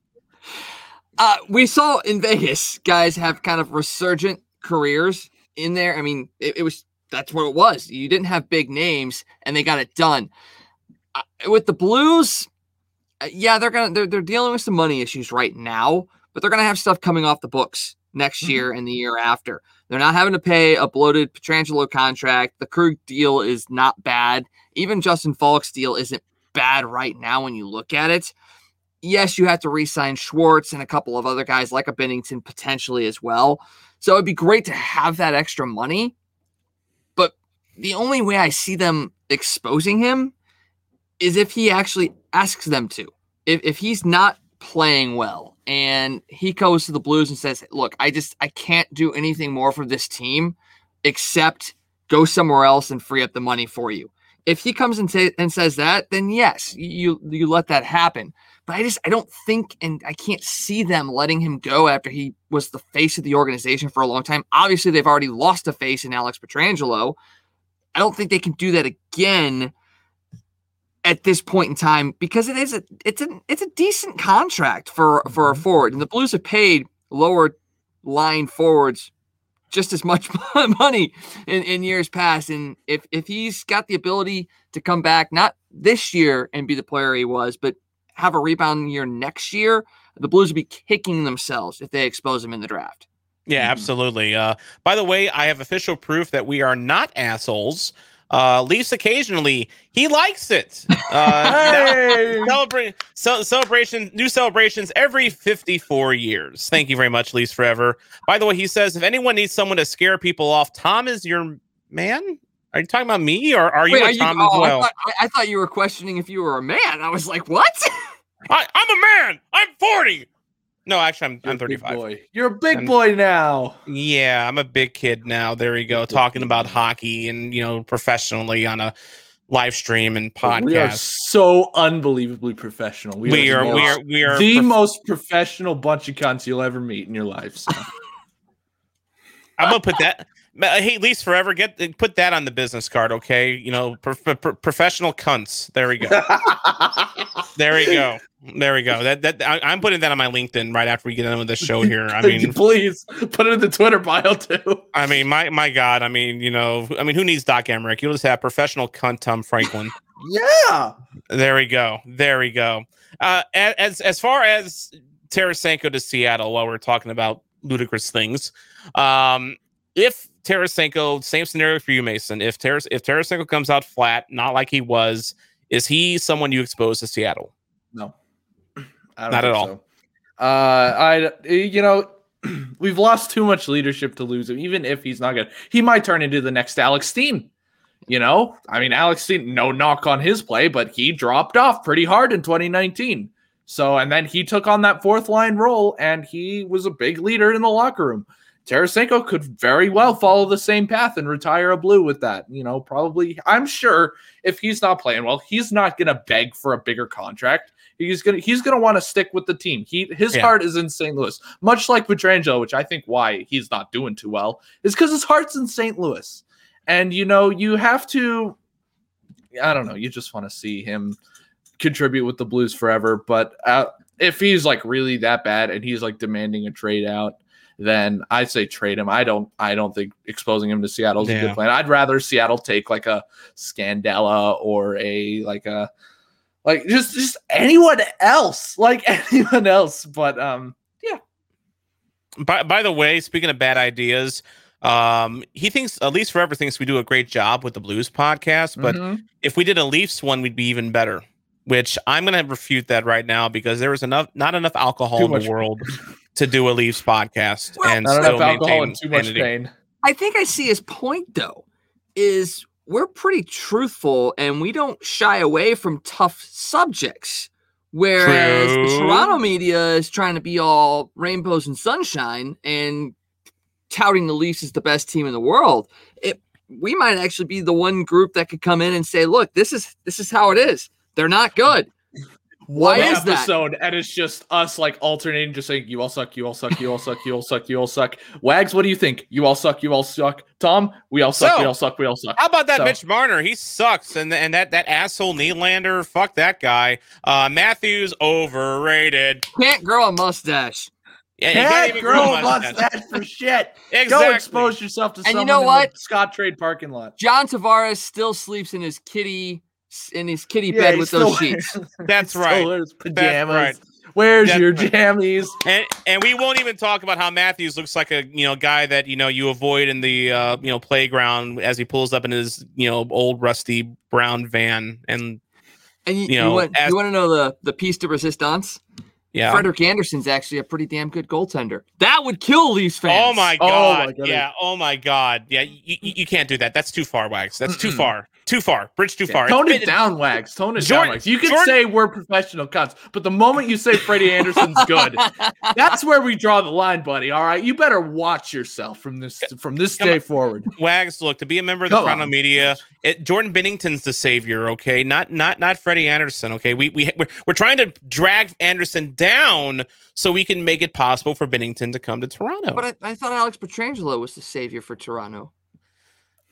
Uh, we saw in Vegas guys have kind of resurgent careers in there. I mean, it, it was that's what it was. You didn't have big names, and they got it done. Uh, with the Blues, uh, yeah, they're gonna they're, they're dealing with some money issues right now, but they're gonna have stuff coming off the books next Mhm. year and the year after. They're not having to pay a bloated Pietrangelo contract. The Krug deal is not bad. Even Justin Faulk's deal isn't bad right now when you look at it. Yes, you have to re-sign Schwartz and a couple of other guys like a Binnington potentially as well. So it'd be great to have that extra money. But the only way I see them exposing him is if he actually asks them to. If, if he's not playing well and he goes to the Blues and says, "Look, I just I can't do anything more for this team except go somewhere else and free up the money for you." If he comes and, say, and says that, then yes, you you let that happen. But I just I don't think and I can't see them letting him go after he was the face of the organization for a long time. Obviously, they've already lost a face in Alex Pietrangelo. I don't think they can do that again at this point in time because it is a it's a it's a decent contract for for a mm-hmm. forward, and the Blues have paid lower line forwards just as much money in, in years past. And if if he's got the ability to come back, not this year and be the player he was, but have a rebound year next year, the Blues would be kicking themselves if they expose him in the draft. Yeah, Mhm. absolutely. Uh, by the way, I have official proof that we are not assholes. Uh, Leafs occasionally, he likes it. Uh, Hey! celebrate so, celebration new celebrations every 54 years thank you very much leafs forever by the way he says if anyone needs someone to scare people off tom is your man are you talking about me or are you Wait, a are you- tom oh, as oh, I, well thought, I, I thought you were questioning if you were a man. I was like, what? I, i'm a man i'm 40 no actually i'm, You're I'm 35 boy. You're a big I'm- boy now. yeah i'm a big kid now there we go talking about hockey and you know professionally on a live stream and podcast. We are podcast so unbelievably professional. we, the are we are we are the prof- most professional bunch of cunts you'll ever meet in your life. So. I'm gonna put that. Ma- Hey, Leafs forever. Get put that on the business card, okay? You know, prof- pro- professional cunts. There we go. There we go. There we go. That that I, I'm putting that on my LinkedIn right after we get done with the show here. I mean, please put it in the Twitter bio too. I mean, my my God. I mean, you know, I mean, who needs Doc Emrick? You'll just have professional cunt Tom Franklin. Yeah. There we go. There we go. Uh, as as far as Tarasenko to Seattle, while we're talking about ludicrous things, um, if Tarasenko, same scenario for you, Mason. If Taras if Tarasenko comes out flat, not like he was, is he someone you expose to Seattle? No. I don't Not at all. so. Uh, I you know we've lost too much leadership to lose him. Even if he's not good, he might turn into the next Alex Steen. You know, I mean, Alex Steen, no knock on his play, but he dropped off pretty hard in 2019. So, and then he took on that fourth line role, and he was a big leader in the locker room. Tarasenko could very well follow the same path and retire a blue with that. You know, probably, I'm sure if he's not playing well, he's not going to beg for a bigger contract. He's gonna he's gonna want to stick with the team. He his Yeah. heart is in St. Louis, much like Pietrangelo, which I think why he's not doing too well is because his heart's in St. Louis, and you know you have to. I don't know. You just want to see him contribute with the Blues forever, but uh, if he's like really that bad and he's like demanding a trade out, then I'd say trade him. I don't. I don't think exposing him to Seattle is a good plan. I'd rather Seattle take like a Scandella or a like a like just just anyone else, like anyone else. But um, yeah. By, by the way, speaking of bad ideas, um, he thinks at least Forever thinks we do a great job with the Blues podcast, but mhm. if we did a Leafs one, we'd be even better. Which I'm going to refute that right now because there was enough, not enough alcohol Too in the world to do a Leafs podcast Well, and still maintain and too much sanity. pain. I think I see his point though, is we're pretty truthful and we don't shy away from tough subjects. Whereas the Toronto media is trying to be all rainbows and sunshine and touting the Leafs as the best team in the world. It we might actually be the one group that could come in and say, look, this is this is how it is. They're not good. Why One is that? and it's just us like alternating, just saying you all suck, you all suck, you all suck, you all suck, you all suck. Wags, what do you think? You all suck, you all suck. Tom, we all suck, we all suck, we all suck. How about that So- Mitch Marner? He sucks, and and that that asshole Nylander, fuck that guy. Uh, Matthews overrated. Can't grow a mustache. Yeah, you Can't even grow grow a a mustache. mustache for shit. Exactly. Go expose yourself to you someone know in what? the Scottrade parking lot. John Tavares still sleeps in his kitty in his kitty Yeah, bed with still those sheets. That's right. wears pajamas. right. Where's That's your right. jammies? And and we won't even talk about how Matthews looks like a you know guy that you know you avoid in the uh, you know playground as he pulls up in his you know old rusty brown van and And you, You you, know, want, as- you want to know the the piece de resistance? Yeah. Frederik Andersen's actually a pretty damn good goaltender. That would kill Leafs fans. Oh my Oh god! my Yeah. Oh my god! Yeah. You, you, you can't do that. That's too far, Wags. That's too far. Too far. Bridge too far. Tone It's it been- down, Wags. Tone it Jordan- down, Wags. You can Jordan- say we're professional cunts, but the moment you say Freddie Andersen's good, that's where we draw the line, buddy. All right, you better watch yourself from this from this Come day on. forward. Wags, look to be a member of the Come Toronto on. media. It, Jordan Binnington's the savior, okay? Not not not Freddie Andersen, okay? We we we're, we're trying to drag Andersen down so we can make it possible for Binnington to come to Toronto. But I, I thought Alex Pietrangelo was the savior for Toronto.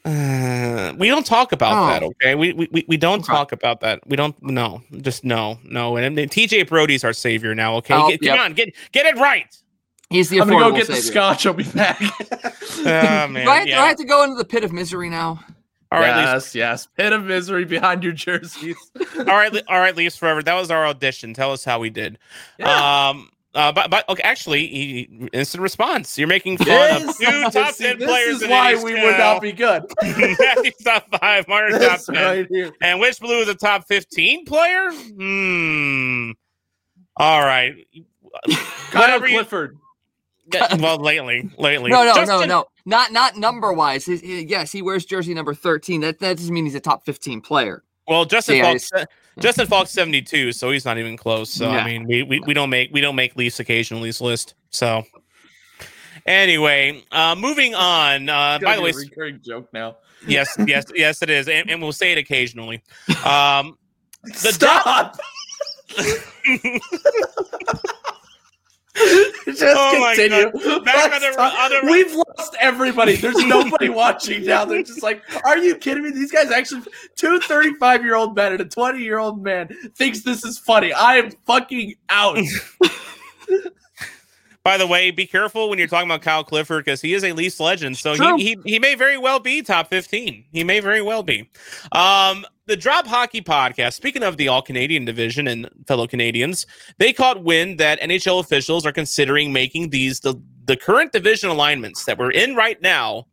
Uh, we don't talk about Oh. that, okay? We we, we- we don't Okay. talk about that. We don't no, just no, no. And, and TJ Brodie's our savior now, okay? Oh, Get- come on, get get it right. He's the I'm gonna go get savior. the scotch. I'll be back. Oh man. do, I, do I have to go into the pit of misery now? All right, Leafs- yes, yes. Pit of misery behind your jerseys. all right, all right, Leafs forever. That was our audition. Tell us how we did. Yeah. Um, uh, but but okay, actually, he, instant response. You're making fun This, of two top see, ten this players. is in why NHL. we would not be good. Matthews top five, Marner top ten, right here. and which blue is a top fifteen player? Hmm. All right. Kyle Whatever you- Clifford. Yeah, well, lately, lately. No, no, no, no. Not not number wise. His- he- yes, he wears jersey number 13. That that doesn't mean he's a top 15 player. Well, Justin Yeah, Faulk's Justin Faulk's seventy two, so he's not even close. So Yeah. I mean, we, we we don't make we don't make Leafs occasional Leafs list. So anyway, uh, moving on. Uh, by the be way, a recurring joke now. yes, yes, yes, it is, and, and we'll say it occasionally. Um, The Stop. Just Oh continue. Back on the- on the- We've lost everybody. There's nobody watching now. They're just like, are you kidding me? These guys actually, two 35 year old men and a 20 year old man thinks this is funny. I am fucking out. By the way, be careful when you're talking about Kyle Clifford because he is a Leafs legend. So he, he he may very well be top fifteen. He may very well be. Um, the Drop Hockey Podcast. Speaking of the All Canadian division and fellow Canadians, they caught wind that NHL officials are considering making these the the current division alignments that we're in right now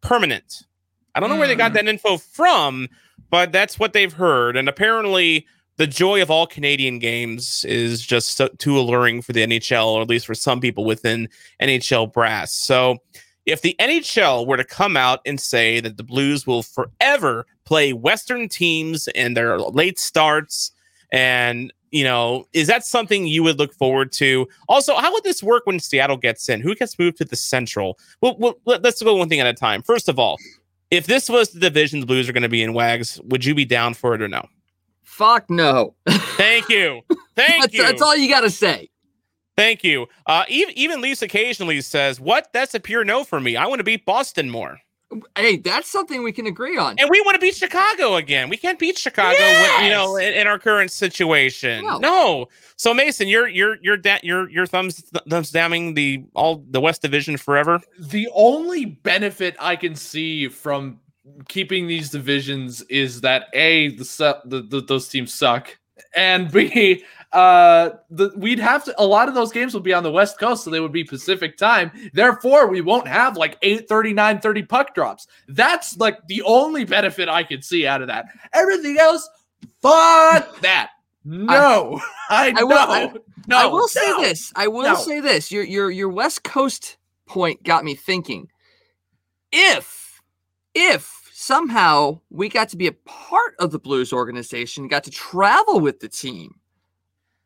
permanent. I don't know where they got that info from, but that's what they've heard. And apparently, the joy of all Canadian games is just so, too alluring for the NHL, or at least for some people within NHL brass. So, if the NHL were to come out and say that the Blues will forever play Western teams in their late starts and you know, is that something you would look forward to? Also, how would this work when Seattle gets in? Who gets moved to the Central? Well, well let- let's go one thing at a time. First of all, if this was the division the Blues are going to be in, Wags, would you be down for it or no? Fuck no. Thank you. Thank that's, you. that's all you got to say. Thank you. Uh, even even Lisa occasionally says, "What? That's a pure no for me. I want to beat Boston more, Hey, that's something we can agree on. and we want to beat Chicago again. We can't beat Chicago, with, you know, in, in our current situation. No. No. So Mason, you're you're you're da- you're you're thumbs thumbs damning the all the West Division forever. The only benefit I can see from keeping these divisions is that a the, su- the, the those teams suck, and b uh the, we'd have to a lot of those games would be on the west coast so they would be pacific time therefore we won't have like 8 30 30 puck drops that's like the only benefit i could see out of that everything else fuck that no i, I know will- I- no I will say no. this. I will No. say this. Your your your West Coast point got me thinking. If if somehow we got to be a part of the Blues organization, got to travel with the team,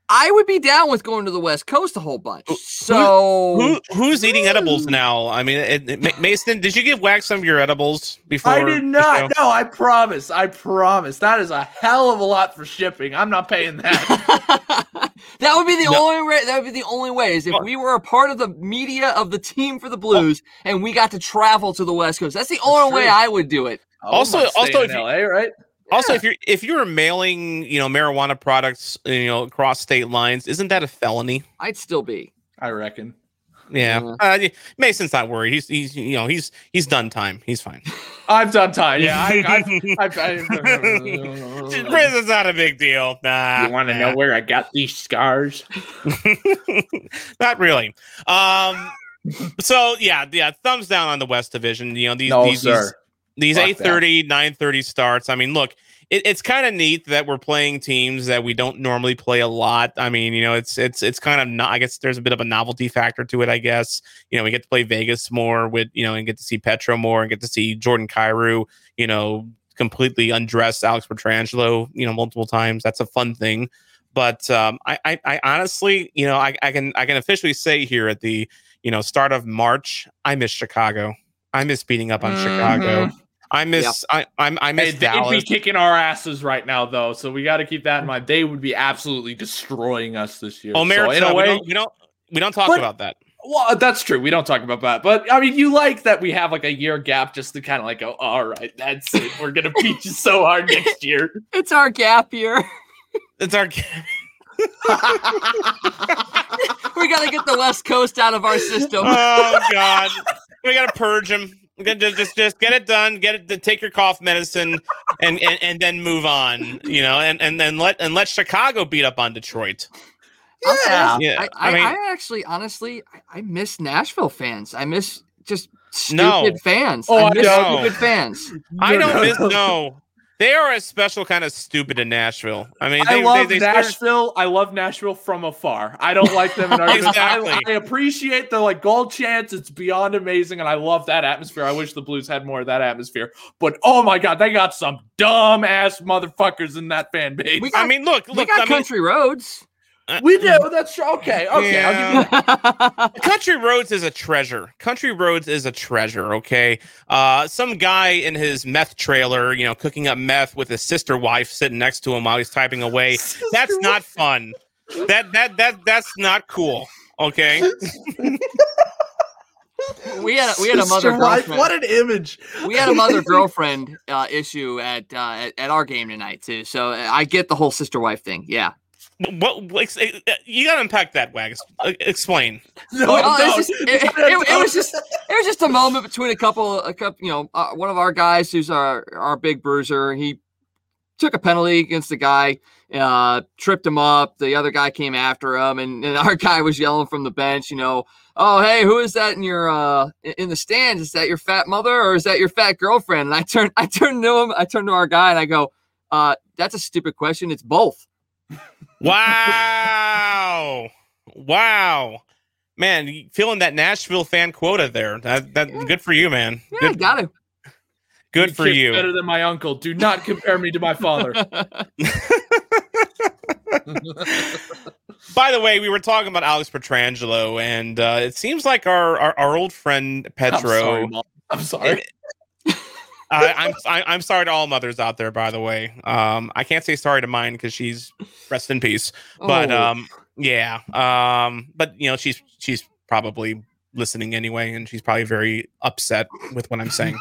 I would be down with going to the West Coast a whole bunch. So Who who's eating edibles now? I mean, it, it- Mason, did you give Wags some of your edibles before? I did not. No, I promise. I promise. That is a hell of a lot for shipping. I'm not paying that. that would be the No. only way. That would be the only way is if we were a part of the media of the team for the Blues and we got to travel to the West Coast. That's the only way. I would do it. Also- I'm also if in you- LA, right? Also, if you're if you're mailing, you know, marijuana products, you know, across state lines, isn't that a felony? I'd still be. I reckon. Yeah, Yeah. Uh, Mason's not worried. He's he's you know he's he's done time. He's fine. I've done time. Yeah, I, I've, I've, I've, Prison's not a big deal. Nah, nah. where I got these scars? not really. Um. So yeah, yeah. Thumbs down on the West Division. You know these No, these, sir. these Fuck eight thirty, nine thirty starts. I mean, look, it, it's kind of neat that we're playing teams that we don't normally play a lot. I mean, you know, it's it's it's kind of not. I guess there's a bit of a novelty factor to it. I guess you know we get to play Vegas more with you know and get to see Petro more and get to see Jordan Kyrou. You know, completely undressed Alex Pietrangelo. You know, multiple times. That's a fun thing. But um, I, I, I honestly, you know, I, I can I can officially say here at the you know start of March, I miss Chicago. I miss beating up on Chicago. I miss I I'm I Hey, miss they'd be kicking our asses right now, though. So we got to keep that in mind. They would be absolutely destroying us this year. Oh, so in a we way, don't, we don't we don't talk But- about that. well, that's true. We don't talk about that, but I mean, you like that we have like a year gap just to kind of like go, all right, that's it. We're gonna beat you so hard next year. It's our gap year. It's our we got to get the West Coast out of our system. oh god, we gotta purge him. We gotta Just, just, just get it done. Get it. To take your cough medicine, and, and and then move on. You know, and and then let and let Chicago beat up on Detroit. yeah, Yeah, I, I I, mean- I actually, honestly, I, I miss Nashville fans. I miss just stupid No. fans. Oh, I I miss know. stupid fans. I don't miss no. They are a special kind of stupid in Nashville. I mean, they, I love they, they sort of- Nashville. I love Nashville from afar. I don't like them in our Exactly. I, I appreciate the like gold chance. It's beyond amazing, and I love that atmosphere. I wish the Blues had more of that atmosphere. But oh my god, they got some dumb ass motherfuckers in that fan base. We We, got- I mean, look, look. We look. got I mean, country roads. do. That's true. Okay. Okay. I'll give you Country Roads is a treasure. Country Roads is a treasure. Okay, uh, some guy in his meth trailer, you know, cooking up meth with his sister wife sitting next to him while he's typing away. That's not fun. That that that that's not cool. Okay, we had a, we had a mother wife, girlfriend. What an image. we had a mother girlfriend uh, issue at, uh, at at our game tonight too. So uh, I get the whole sister wife thing. Yeah. What, what you got to unpack that, Wags. Uh, Explain. No, Well, don't. it's just- it, it- it- it was just it was just a moment between a couple a couple you know uh, one of our guys who's our our big bruiser he took a penalty against the guy uh tripped him up the other guy came after him and, and our guy was yelling from the bench you know oh hey who is that in your uh in the stands is that your fat mother or is that your fat girlfriend and i turned i turned to him i turned to our guy and i go uh that's a stupid question it's both Wow, wow, man, you feeling that Nashville fan quota there. That that good for you, man. yeah Good, got to good for you. Better than my uncle. Do not compare me to my father. By the way, we were talking about Alex Pietrangelo, and uh, it seems like our, our, our old friend Petro. I'm sorry, Mom. I'm sorry. I, I'm I, I'm sorry to all mothers out there. By the way, um, I can't say sorry to mine because she's rest in peace. But Oh. um, yeah, um, but you know she's she's probably listening anyway, and she's probably very upset with what I'm saying.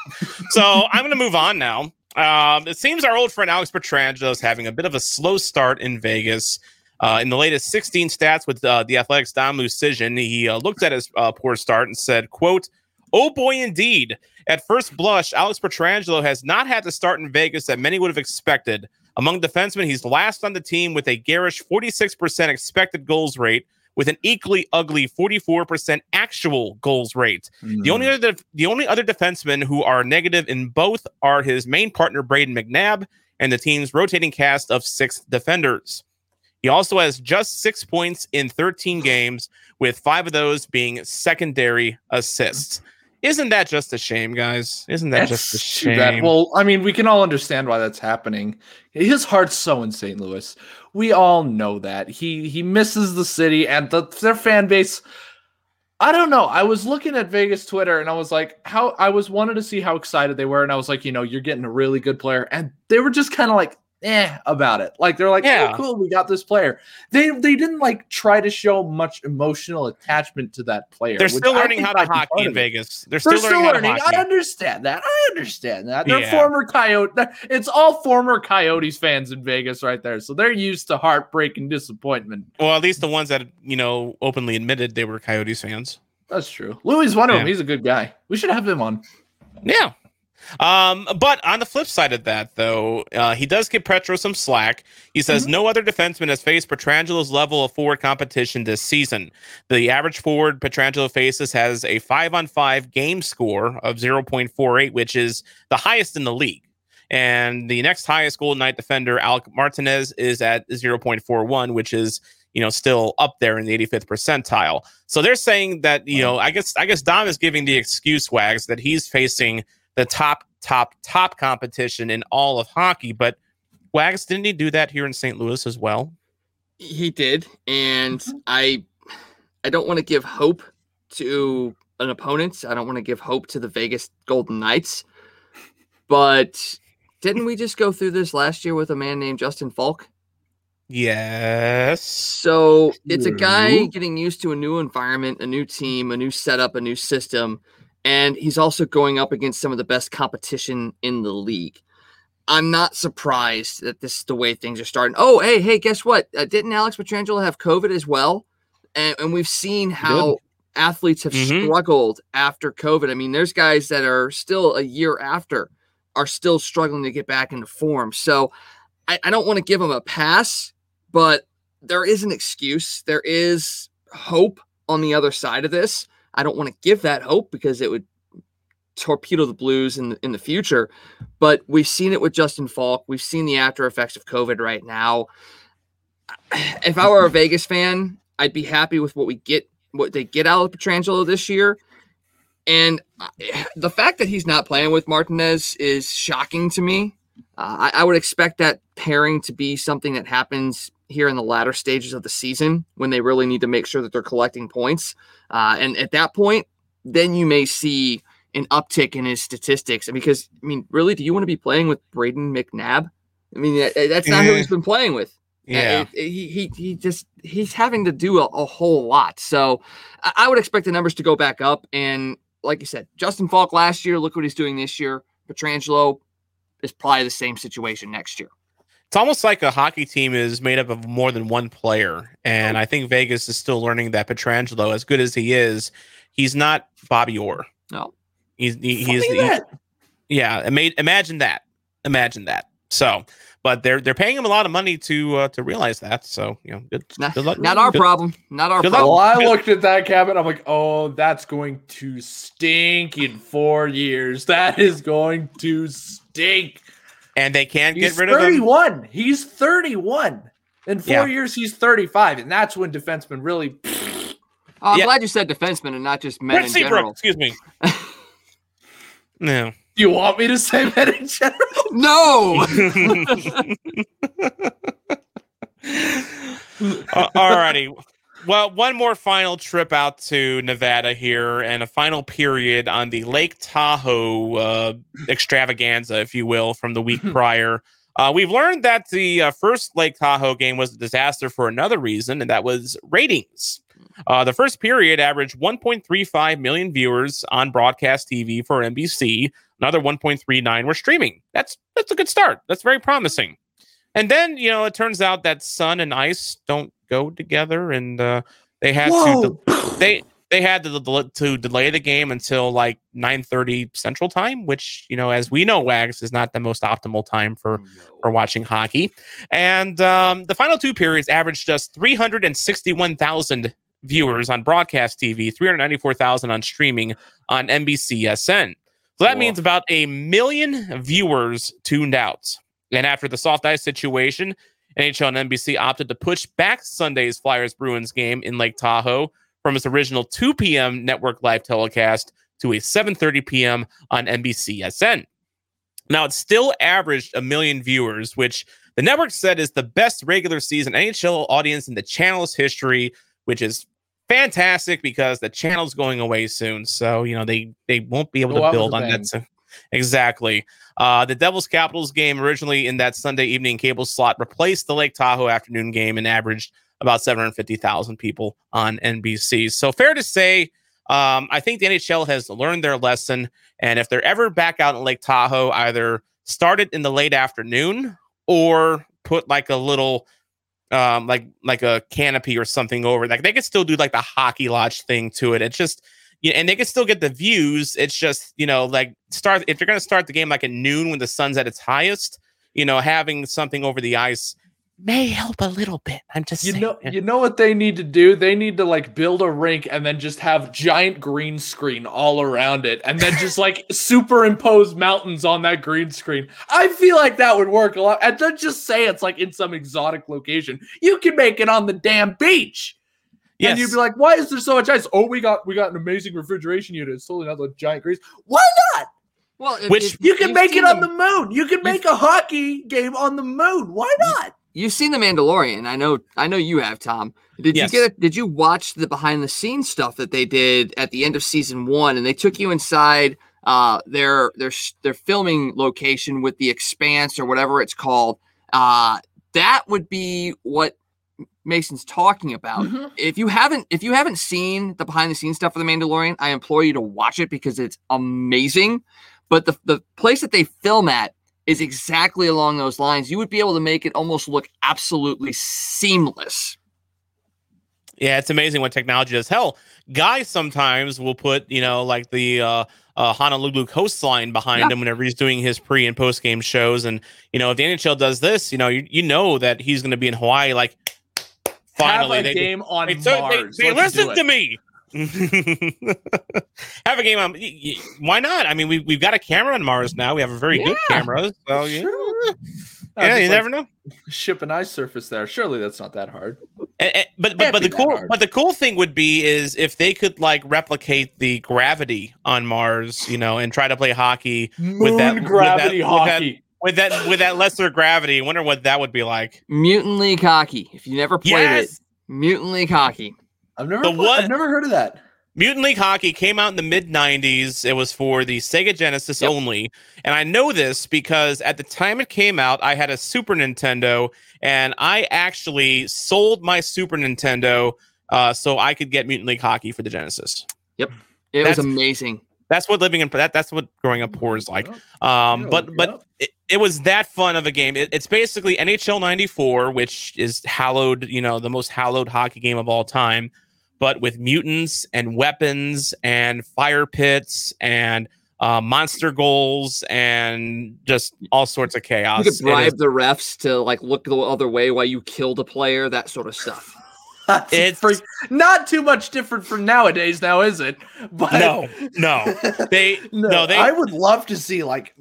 so I'm gonna move on now. Um, it seems our old friend Alex Pietrangelo is having a bit of a slow start in Vegas. Uh, in the latest 16 stats with uh, the Athletics' Dom Luszczyszyn, he uh, looked at his uh, poor start and said, "quote Oh boy, indeed." At first blush, Alex Pietrangelo has not had the start in Vegas that many would have expected. Among defensemen, he's last on the team with a garish 46% expected goals rate, with an equally ugly 44% actual goals rate. The only hmm. other the only other defensemen who are negative in both are his main partner Brayden McNabb and the team's rotating cast of six defenders. He also has just six points in 13 games, with five of those being secondary assists. Isn't that just a shame, guys? Isn't that just a That's too bad. shame? Well, I mean, we can all understand why that's happening. His heart's so in St. Louis. We all know that he he misses the city and the, their fan base. I don't know. I was looking at Vegas Twitter and I was like, how I was wanted to see how excited they were, and I was like, you know, you're getting a really good player, and they were just kind of like, eh, about it. Like they're like, Yeah. oh, cool, we got this player. They they didn't like try to show much emotional attachment to that player. They're still learning how to hockey in. Vegas. They're They're still learning, how to I understand that. I understand that. They're Yeah. former Coyote. It's all former Coyotes fans in Vegas right there. So they're used to heartbreak and disappointment. Well, at least the ones that you know openly admitted they were Coyotes fans. That's true. Louis one of them. He's a good guy. We should have him on. Yeah. Um, but on the flip side of that, though, uh, he does give Petro some slack. He says no other defenseman has faced Pietrangelo's level of forward competition this season. The average forward Pietrangelo faces has a five on five game score of 0.48, which is the highest in the league. And the next highest Golden Knight defender, Alec Martinez, is at 0.41, which is you know still up there in the 85th percentile. So they're saying that you know I guess I guess Dom is giving the excuse wags that he's facing the top top top competition in all of hockey. But Wags didn't he do that here in St. Louis as well? He did, and mm-hmm. I I don't want to give hope to an opponent. I don't want to give hope to the Vegas Golden Knights. But didn't we just go through this last year with a man named Justin Faulk? Yes. So it's a guy getting used to a new environment, a new team, a new setup, a new system, and he's also going up against some of the best competition in the league. I'm not surprised that this is the way things are starting. Oh, hey, hey, guess what? Uh, didn't Alex Pietrangelo have COVID as well? And, and we've seen how athletes have Mhm. struggled after COVID. I mean, there's guys that are still a year after are still struggling to get back into form. So I, I don't want to give him a pass, but there is an excuse. There is hope on the other side of this. I don't want to give that hope because it would torpedo the Blues in in the future. But we've seen it with Justin Faulk. We've seen the after effects of COVID right now. If I were a Vegas fan, I'd be happy with what we get, what they get out of Pietrangelo this year. And the fact that he's not playing with Martinez is shocking to me. Uh, I, I would expect that pairing to be something that happens here in the latter stages of the season when they really need to make sure that they're collecting points. Uh, and at that point, then you may see an uptick in his statistics. Because, I mean, really, do you want to be playing with Brayden McNabb? I mean, that- that's not who Eh. he's been playing with. Uh, Yeah. it- it- he, he just he's having to do a, a whole lot. So I, I would expect the numbers to go back up. And like you said, Justin Faulk last year, look what he's doing this year. Pietrangelo is probably the same situation next year. It's almost like a hockey team is made up of more than one player. And I think Vegas is still learning that Pietrangelo, as good as he is, he's not Bobby Orr. No. He's he, Funny he's he- that. yeah. Ima- imagine that. Imagine that. So, but they're they're paying him a lot of money to uh, to realize that. So you know, good, Not, good luck. not our good- problem. Not our problem. Well, I looked at that cabin. I'm like, oh, that's going to stink in four years. That is going to stink. And they can't He's get rid of him. 31. He's 31. In four Yeah. years, he's 35. And that's when defensemen really. Oh, I'm Yeah. glad you said defenseman and not just men Brent in Seabrook, general. excuse me. no. Do you want me to say men in general? No. Uh, alrighty. Well, one more final trip out to Nevada here, and a final period on the Lake Tahoe uh, extravaganza, if you will, from the week prior. Uh, we've learned that the uh, first Lake Tahoe game was a disaster for another reason, and that was ratings. Uh, the first period averaged 1.35 million viewers on broadcast TV for NBC. Another 1.39 were streaming. That's that's a good start. That's very promising. And then you know it turns out that sun and ice don't go together, and uh, they had to de- they they had to, del- to delay the game until like 9:30 Central Time, which you know, as we know, Wags is not the most optimal time for for watching hockey. And um, the final two periods averaged just 361,000 viewers on broadcast TV, 394,000 on streaming on NBCSN. So that Whoa. means about a million viewers tuned out. And after the soft ice situation, NHL and NBC opted to push back Sunday's Flyers Bruins game in Lake Tahoe from its original 2 p.m. network live telecast to a 7:30 p.m. on NBCSN. Now it still averaged a million viewers, which the network said is the best regular season NHL audience in the channel's history, which is fantastic because the channel's going away soon. So you know they they won't be able to build on that. Exactly. Uh, the Devils Capitals game originally in that Sunday evening cable slot replaced the Lake Tahoe afternoon game and averaged about 750,000 people on NBC. So fair to say, um, I think the NHL has learned their lesson. And if they're ever back out in Lake Tahoe, either start it in the late afternoon or put like a little um like like a canopy or something over like they could still do like the hockey lodge thing to it it's just yeah, and they can still get the views it's just you know like start if you're going to start the game like at noon when the sun's at its highest you know having something over the ice may help a little bit i'm just You saying. know, you know what they need to do? They need to like build a rink and then just have giant green screen all around it, and then just like superimpose mountains on that green screen. I feel like that would work a lot. And don't just say it's like in some exotic location. You can make it on the damn beach. And you'd be like, why is there so much ice? Oh, we got we got an amazing refrigeration unit. It's totally not the giant grease. Why not? Well, if- Which if You can make it seen on the- the moon. You can make a hockey game on the moon. Why not? You've seen the Mandalorian. I know. I know you have, Tom. Did Yes. you get? A, did you watch the behind the scenes stuff that they did at the end of season one? And they took you inside uh, their their their filming location with the Expanse or whatever it's called. Uh, that would be what Mason's talking about. Mm-hmm. If you haven't if you haven't seen the behind the scenes stuff for the Mandalorian, I implore you to watch it because it's amazing. But the the place that they film at is exactly along those lines. You would be able to make it almost look absolutely seamless. Yeah, it's amazing what technology does. Hell, guys sometimes will put, you know, like the uh, uh, Honolulu coastline behind Yeah. him whenever he's doing his pre and post game shows. And, you know, if the NHL does this, you know, you, you know that he's going to be in Hawaii. Like, finally, have a they, game on they, so they- Mars. they Let's listen to me. have a game on. Why not? I mean, we, we've got a camera on Mars now. We have a very good camera. So, yeah, Sure. Yeah you like never know. Ship an ice surface there. Surely that's not that hard. And- and- but but, but the cool hard. but the cool thing would be is if they could like replicate the gravity on Mars, you know, and try to play hockey Moon that- with gravity that- with that- hockey. With that with that lesser gravity. I wonder what that would be like. Mutant League Hockey. If you never played it, Yes, Mutant League Hockey. I've never. The pla- what- I've never heard of that. Mutant League Hockey came out in the mid '90s. It was for the Sega Genesis Yep. only, and I know this because at the time it came out, I had a Super Nintendo, and I actually sold my Super Nintendo uh, so I could get Mutant League Hockey for the Genesis. Yep. It That's- was amazing. That's what living in that. That's what growing up poor is like. Um, Yeah, but look but it, it was that fun of a game. It, it's basically NHL '94, which is hallowed, you know, the most hallowed hockey game of all time, but with mutants and weapons and fire pits and uh, monster goals and just all sorts of chaos. You could It is- bribe the refs to like look the other way while you killed a player, that sort of stuff. That's It's- freak- not too much different from nowadays, now is it? But no, no, they no, no, they I would love to see like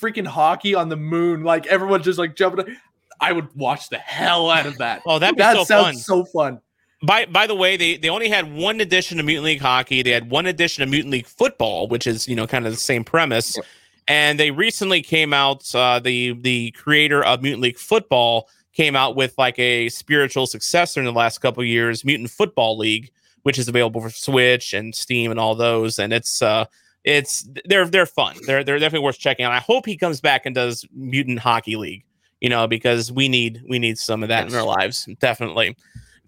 freaking hockey on the moon, like everyone just like jumping. I would watch the hell out of that. Oh, that'd be that so sounds fun. so fun. By by the way, they they only had one edition of Mutant League Hockey. They had one edition of Mutant League Football, which is you know kind of the same premise. And they recently came out. Uh, the the creator of Mutant League Football came out with like a spiritual successor in the last couple years, Mutant Football League, which is available for Switch and Steam and all those. And it's uh it's they're they're fun. They're they're definitely worth checking out. I hope he comes back and does Mutant Hockey League, you know, because we need we need some of that yes. in our lives. Definitely.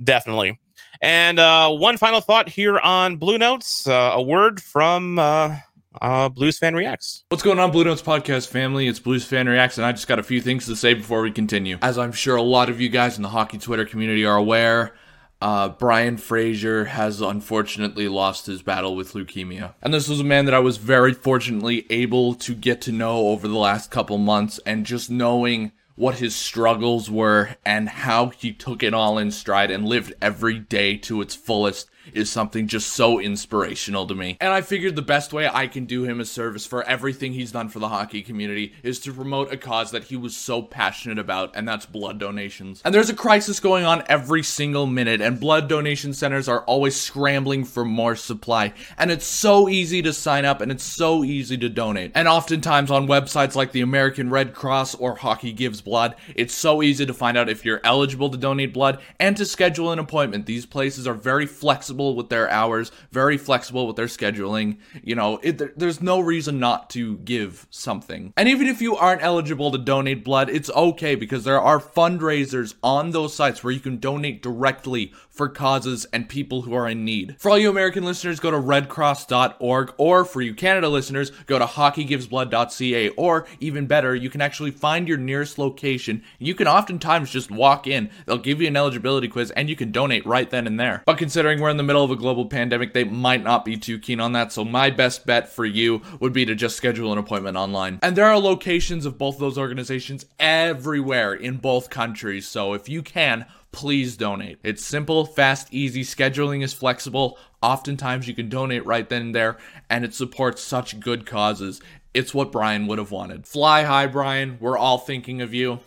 Definitely. And uh one final thought here on Blue Notes, uh, a word from uh uh, Blues Fan Reacts. What's going on, Blue Notes Podcast family? It's Blues Fan Reacts, and I just got a few things to say before we continue. As I'm sure a lot of you guys in the hockey Twitter community are aware, uh, Brian Fraser has unfortunately lost his battle with leukemia. And this was a man that I was very fortunately able to get to know over the last couple months, and just knowing what his struggles were and how he took it all in stride and lived every day to its fullest is something just so inspirational to me. And I figured the best way I can do him a service for everything he's done for the hockey community is to promote a cause that he was so passionate about, and that's blood donations. And there's a crisis going on every single minute, and blood donation centers are always scrambling for more supply. And it's so easy to sign up, and it's so easy to donate. And oftentimes on websites like the American Red Cross or Hockey Gives Blood, it's so easy to find out if you're eligible to donate blood and to schedule an appointment. These places are very flexible flexible with their hours, very flexible with their scheduling. You know, it, there's no reason not to give something. And even if you aren't eligible to donate blood, it's okay because there are fundraisers on those sites where you can donate directly for causes and people who are in need. For all you American listeners, go to redcross.org, or for you Canada listeners, go to hockeygivesblood.ca, or even better, you can actually find your nearest location. You can oftentimes just walk in, they'll give you an eligibility quiz, and you can donate right then and there. But considering we're in the middle of a global pandemic, they might not be too keen on that, so my best bet for you would be to just schedule an appointment online. And there are locations of both those organizations everywhere in both countries, so if you can, please donate. It's simple, fast, easy. Scheduling is flexible. Oftentimes you can donate right then and there, and it supports such good causes. It's what Brian would have wanted. Fly high, Brian. We're all thinking of you.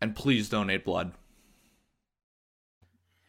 And please donate blood.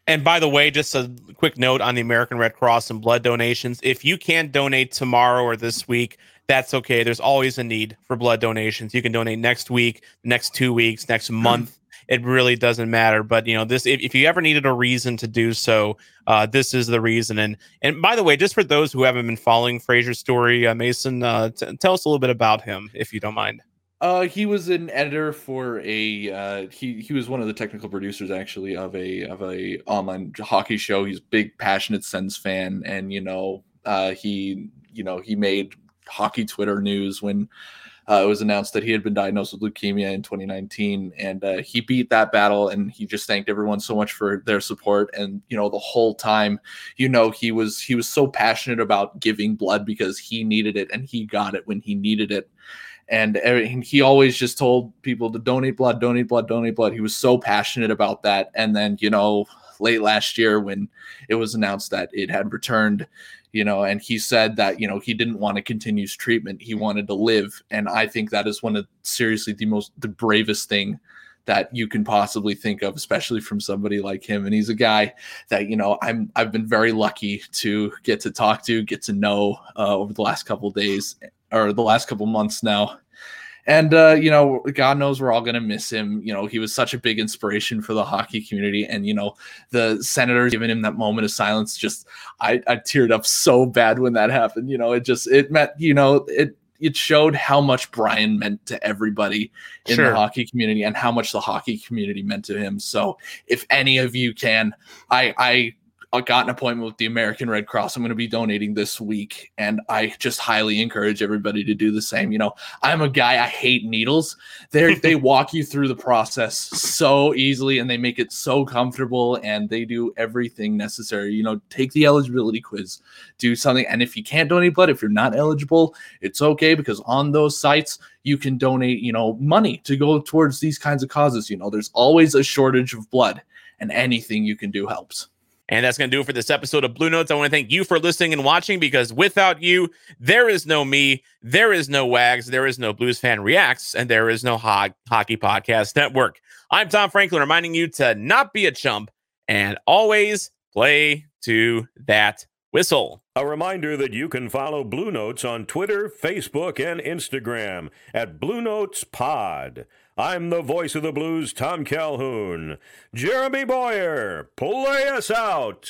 And by the way, just a quick note on the American Red Cross and blood donations. If you can't donate tomorrow or this week, that's okay. There's always a need for blood donations. You can donate next week, next two weeks, next month it really doesn't matter. But you know, this if, if you ever needed a reason to do so, uh, this is the reason. And and by the way, just for those who haven't been following Fraser's story, uh, Mason, uh, t- tell us a little bit about him, if you don't mind. Uh, he was an editor for a uh, he he was one of the technical producers actually of a of a online hockey show. He's a big passionate Sens fan, and you know uh, he you know he made hockey Twitter news when uh, it was announced that he had been diagnosed with leukemia in 2019, and uh, he beat that battle. And he just thanked everyone so much for their support. And you know, the whole time, you know, he was he was so passionate about giving blood because he needed it, and he got it when he needed it. And he always just told people to donate blood, donate blood, donate blood. He was so passionate about that. And then, you know, late last year when it was announced that it had returned, you know, and he said that, you know, he didn't want to continue treatment. He wanted to live. And I think that is one of seriously the most, the bravest thing that you can possibly think of, especially from somebody like him. And he's a guy that, you know, I'm, I've been very lucky to get to talk to, get to know uh, over the last couple days or the last couple months now. And uh, you know, God knows we're all gonna miss him. You know, he was such a big inspiration for the hockey community, and you know, the Senators giving him that moment of silence. Just, I, I teared up so bad when that happened. You know, it just it meant, you know, it it showed how much Brian meant to everybody in sure. the hockey community and how much the hockey community meant to him. So, if any of you can, I I I got an appointment with the American Red Cross. I'm going to be donating this week, and I just highly encourage everybody to do the same. You know, I'm a guy I hate needles. They they walk you through the process so easily, and they make it so comfortable, and they do everything necessary. You know, take the eligibility quiz, do something, and if you can't donate blood, if you're not eligible, it's okay because on those sites you can donate, you know, money to go towards these kinds of causes. You know, there's always a shortage of blood, and anything you can do helps. And that's going to do it for this episode of Blue Notes. I want to thank you for listening and watching because without you, there is no me, there is no Wags, there is no Blues Fan Reacts, and there is no Ho- Hockey Podcast Network. I'm Tom Franklin reminding you to not be a chump and always play to that whistle. A reminder that you can follow Blue Notes on Twitter, Facebook, and Instagram at Blue Notes Pod. I'm the voice of the blues, Tom Calhoun. Jeremy Boyer, play us out.